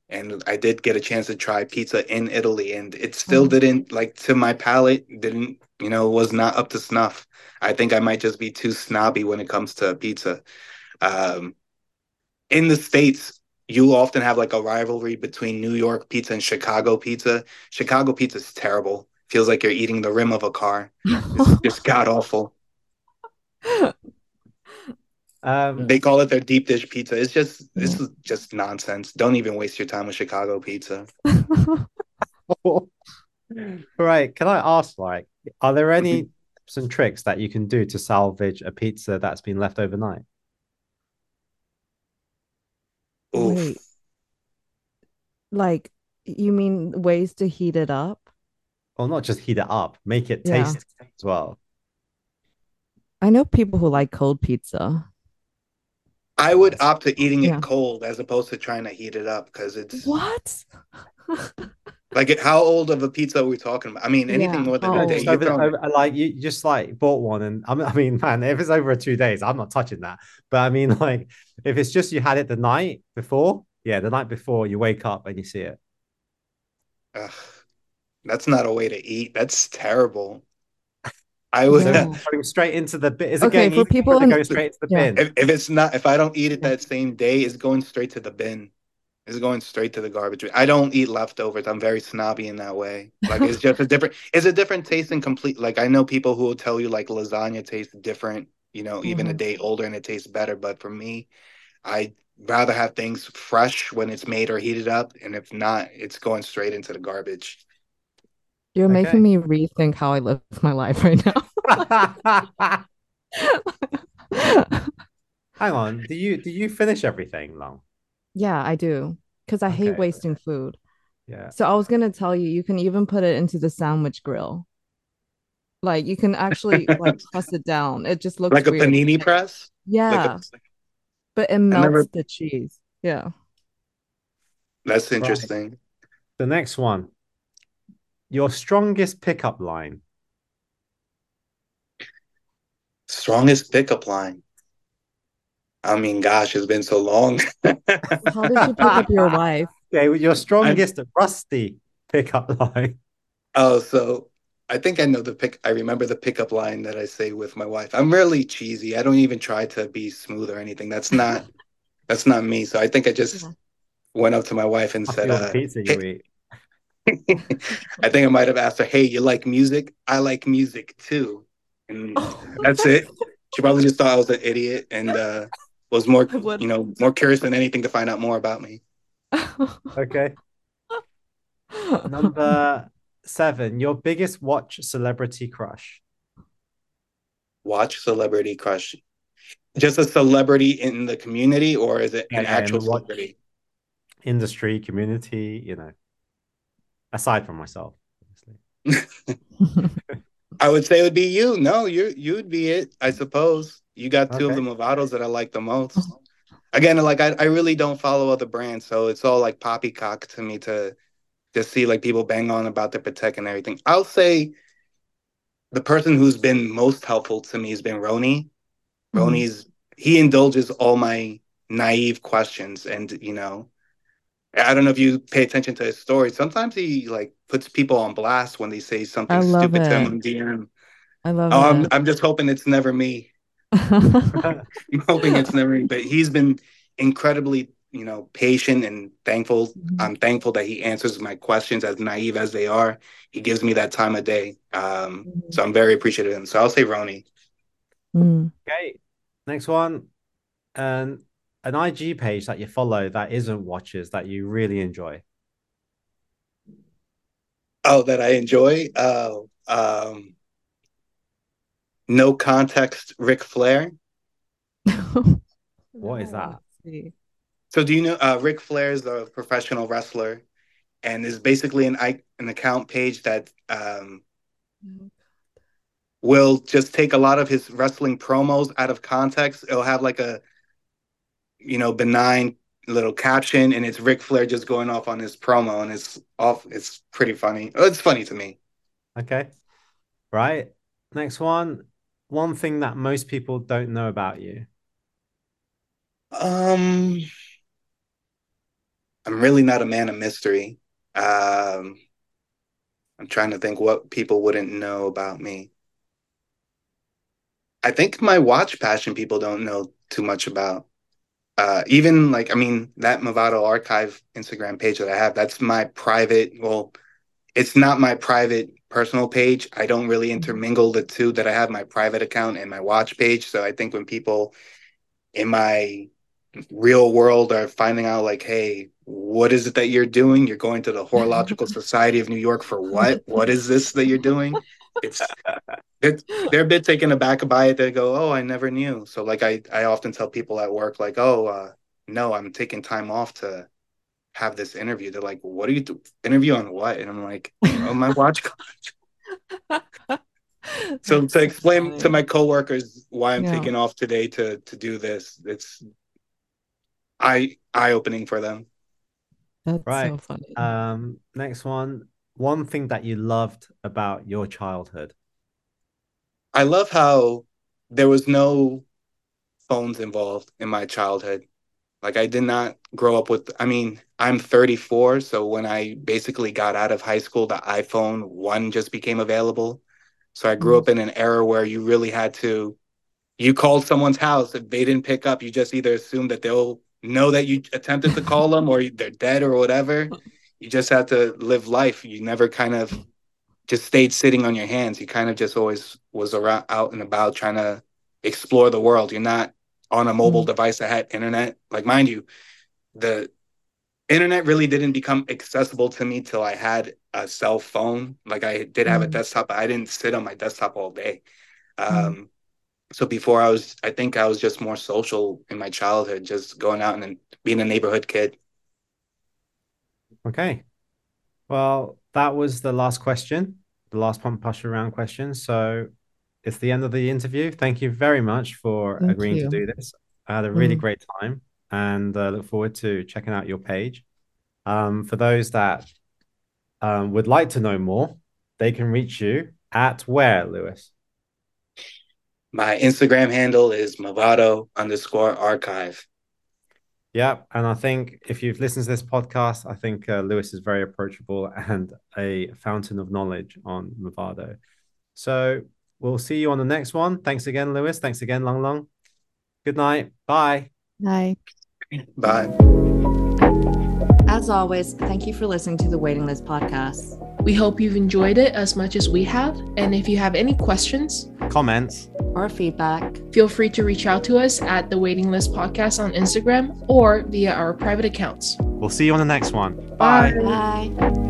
and I did get a chance to try pizza in Italy and it still Mhm. didn't like to my palate didn't you know was not up to snuff. I think I might just be too snobby when it comes to pizza. Um in the states you often have like a rivalry between New York pizza and Chicago pizza. Chicago pizza is terrible. Feels like you're eating the rim of a car. It's just god awful. Um, They call it their deep dish pizza. It's just this is just nonsense. Don't even waste your time with Chicago pizza. right. Can I ask, like, are there any some tricks that you can do to salvage a pizza that's been left overnight? Oof. Wait, like you mean ways to heat it up? Or not just heat it up, make it Yeah. taste as well. I know people who like cold pizza. I would opt to eating it cold as opposed to trying to heat it up because it's What? like how old of a pizza are we talking about? I mean, anything Yeah, more than how a day. Just over, throwing- over- like you just like bought one, and I mean, I mean, man, if it's over two days, I'm not touching that. But I mean, like, if it's just you had it the night before, yeah, the night before, you wake up and you see it. Ugh, that's not a way to eat. That's terrible. I would Yeah. it's going straight into the bin. Is it Okay, getting for eaten people in- going straight into the Yeah. bin? if, if it's not if I don't eat it that same day, it's going straight to the bin. It's going straight to the garbage. I don't eat leftovers. I'm very snobby in that way. Like it's just a different it's a different taste and complete like I know people who will tell you like lasagna tastes different, you know, even Mhm. a day older and it tastes better. But for me, I rather have things fresh when it's made or heated up. And if not, it's going straight into the garbage. You're Okay. making me rethink how I live my life right now. Hang on. Do you do you finish everything, Long? Yeah, I do. Because I hate wasting food. Yeah. So I was gonna tell you, you can even put it into the sandwich grill. Like you can actually like press it down. It just looks Like a weird. panini press. Yeah, Like a, but it melts never- the cheese. Yeah. that's interesting. The next one. Your strongest pickup line. Strongest pickup line. I mean, gosh, it's been so long. How did you pick up your wife? Okay, your strongest rusty pickup line. Oh, so I think I know the pick. I remember the pickup line that I say with my wife. I'm really cheesy. I don't even try to be smooth or anything. That's not. that's not me. So I think I just Yeah. went up to my wife and I said, feel the uh, pizza you eat. I think I might have asked her, "Hey, you like music? I like music too." And that's it. She probably just thought I was an idiot and uh, was more, you know, more curious than anything to find out more about me. Okay. Number seven. Your biggest watch celebrity crush. Watch Celebrity Crush. Just a celebrity in the community, or is it an yeah, actual celebrity? Industry, community, you know. Aside from myself, obviously. I would say it would be you. No, you you'd be it. I suppose you got two of the Movados that I like the most. Again, like I, I really don't follow other brands, so it's all like poppycock to me to just see like people bang on about their Patek and everything. I'll say the person who's been most helpful to me has been Roni. Mhm. Roni's he indulges all my naive questions, and you know, I don't know if you pay attention to his story. Sometimes he like puts people on blast when they say something I love stupid to him on DM. I love Oh, I'm it. I'm just hoping it's never me. I'm hoping it's never me. But he's been incredibly, you know, patient and thankful. Mhm. I'm thankful that he answers my questions as naive as they are. He gives me that time of day. Um, Mhm. so I'm very appreciative of him. So I'll say Roni. Mm. Okay. Next one. Um, an IG page that you follow that isn't watches that you really enjoy. Oh, that I enjoy. Oh, um, no context, Ric Flair. What is that? So do you know uh, Ric Flair is a professional wrestler, and is basically an an account page that um, will just take a lot of his wrestling promos out of context. It'll have like a, you know, benign little caption, and it's Ric Flair just going off on his promo, and it's off. It's pretty funny. It's funny to me. Okay. Right. Next one. One thing that most people don't know about you. Um, I'm really not a man of mystery. Um, I'm trying to think what people wouldn't know about me. I think my watch passion people don't know too much about. Uh, even like, I mean, that Movado archive Instagram page that I have, that's my private, well, it's not my private personal page. I don't really intermingle the two that I have my private account and my watch page. So I think when people in my real world are finding out like, hey, what is it that you're doing? You're going to the Horological Society of New York for what? What is this that you're doing? It's it's they're a bit taken aback by it. They go, "Oh, I never knew." So like I I often tell people at work like, "Oh, uh, no, I'm taking time off to have this interview." They're like, "What are you do- interview on what?" And I'm like, "Oh, my watch." So That's to explain funny. to my coworkers why I'm Yeah. taking off today to to do this, it's eye eye opening for them. That's Right. so funny. Um, next one. One thing that you loved about your childhood. I love how there was no phones involved in my childhood. Like I did not grow up with I mean, I'm 34, so when I basically got out of high school, the iPhone 1 just became available. So I grew Mhm. up in an era where you really had to you called someone's house if they didn't pick up, you just either assumed that they'll know that you attempted to call them or they're dead or whatever. You just had to live life. You never kind of just stayed sitting on your hands. You kind of just always was around out and about trying to explore the world. You're not on a mobile mm-hmm. device that had internet. Like mind you, the internet really didn't become accessible to me till I had a cell phone. Like I did have mm-hmm. a desktop, but I didn't sit on my desktop all day. Mm-hmm. Um, mm-hmm. So before I was, I think I was just more social in my childhood, just going out and being a neighborhood kid. Okay. Well, that was the last question, the last pump push round question. So it's the end of the interview. Thank you very much for Thank agreeing you. to do this. I had a really mm. great time and uh, look forward to checking out your page. Um, for those that um, would like to know more, they can reach you at where, Luis? My Instagram handle is Movado underscore archive. Yeah, and I think if you've listened to this podcast, I think uh, Luis is very approachable and a fountain of knowledge on Movado. So we'll see you on the next one. Thanks again, Luis. Thanks again, Long Long. Good night. Bye. Bye. Bye. As always, thank you for listening to the Waiting List podcast. We hope you've enjoyed it as much as we have. And if you have any questions, comments, or feedback, feel free to reach out to us at the Waiting List Podcast on Instagram or via our private accounts. We'll see you on the next one. Bye. Bye.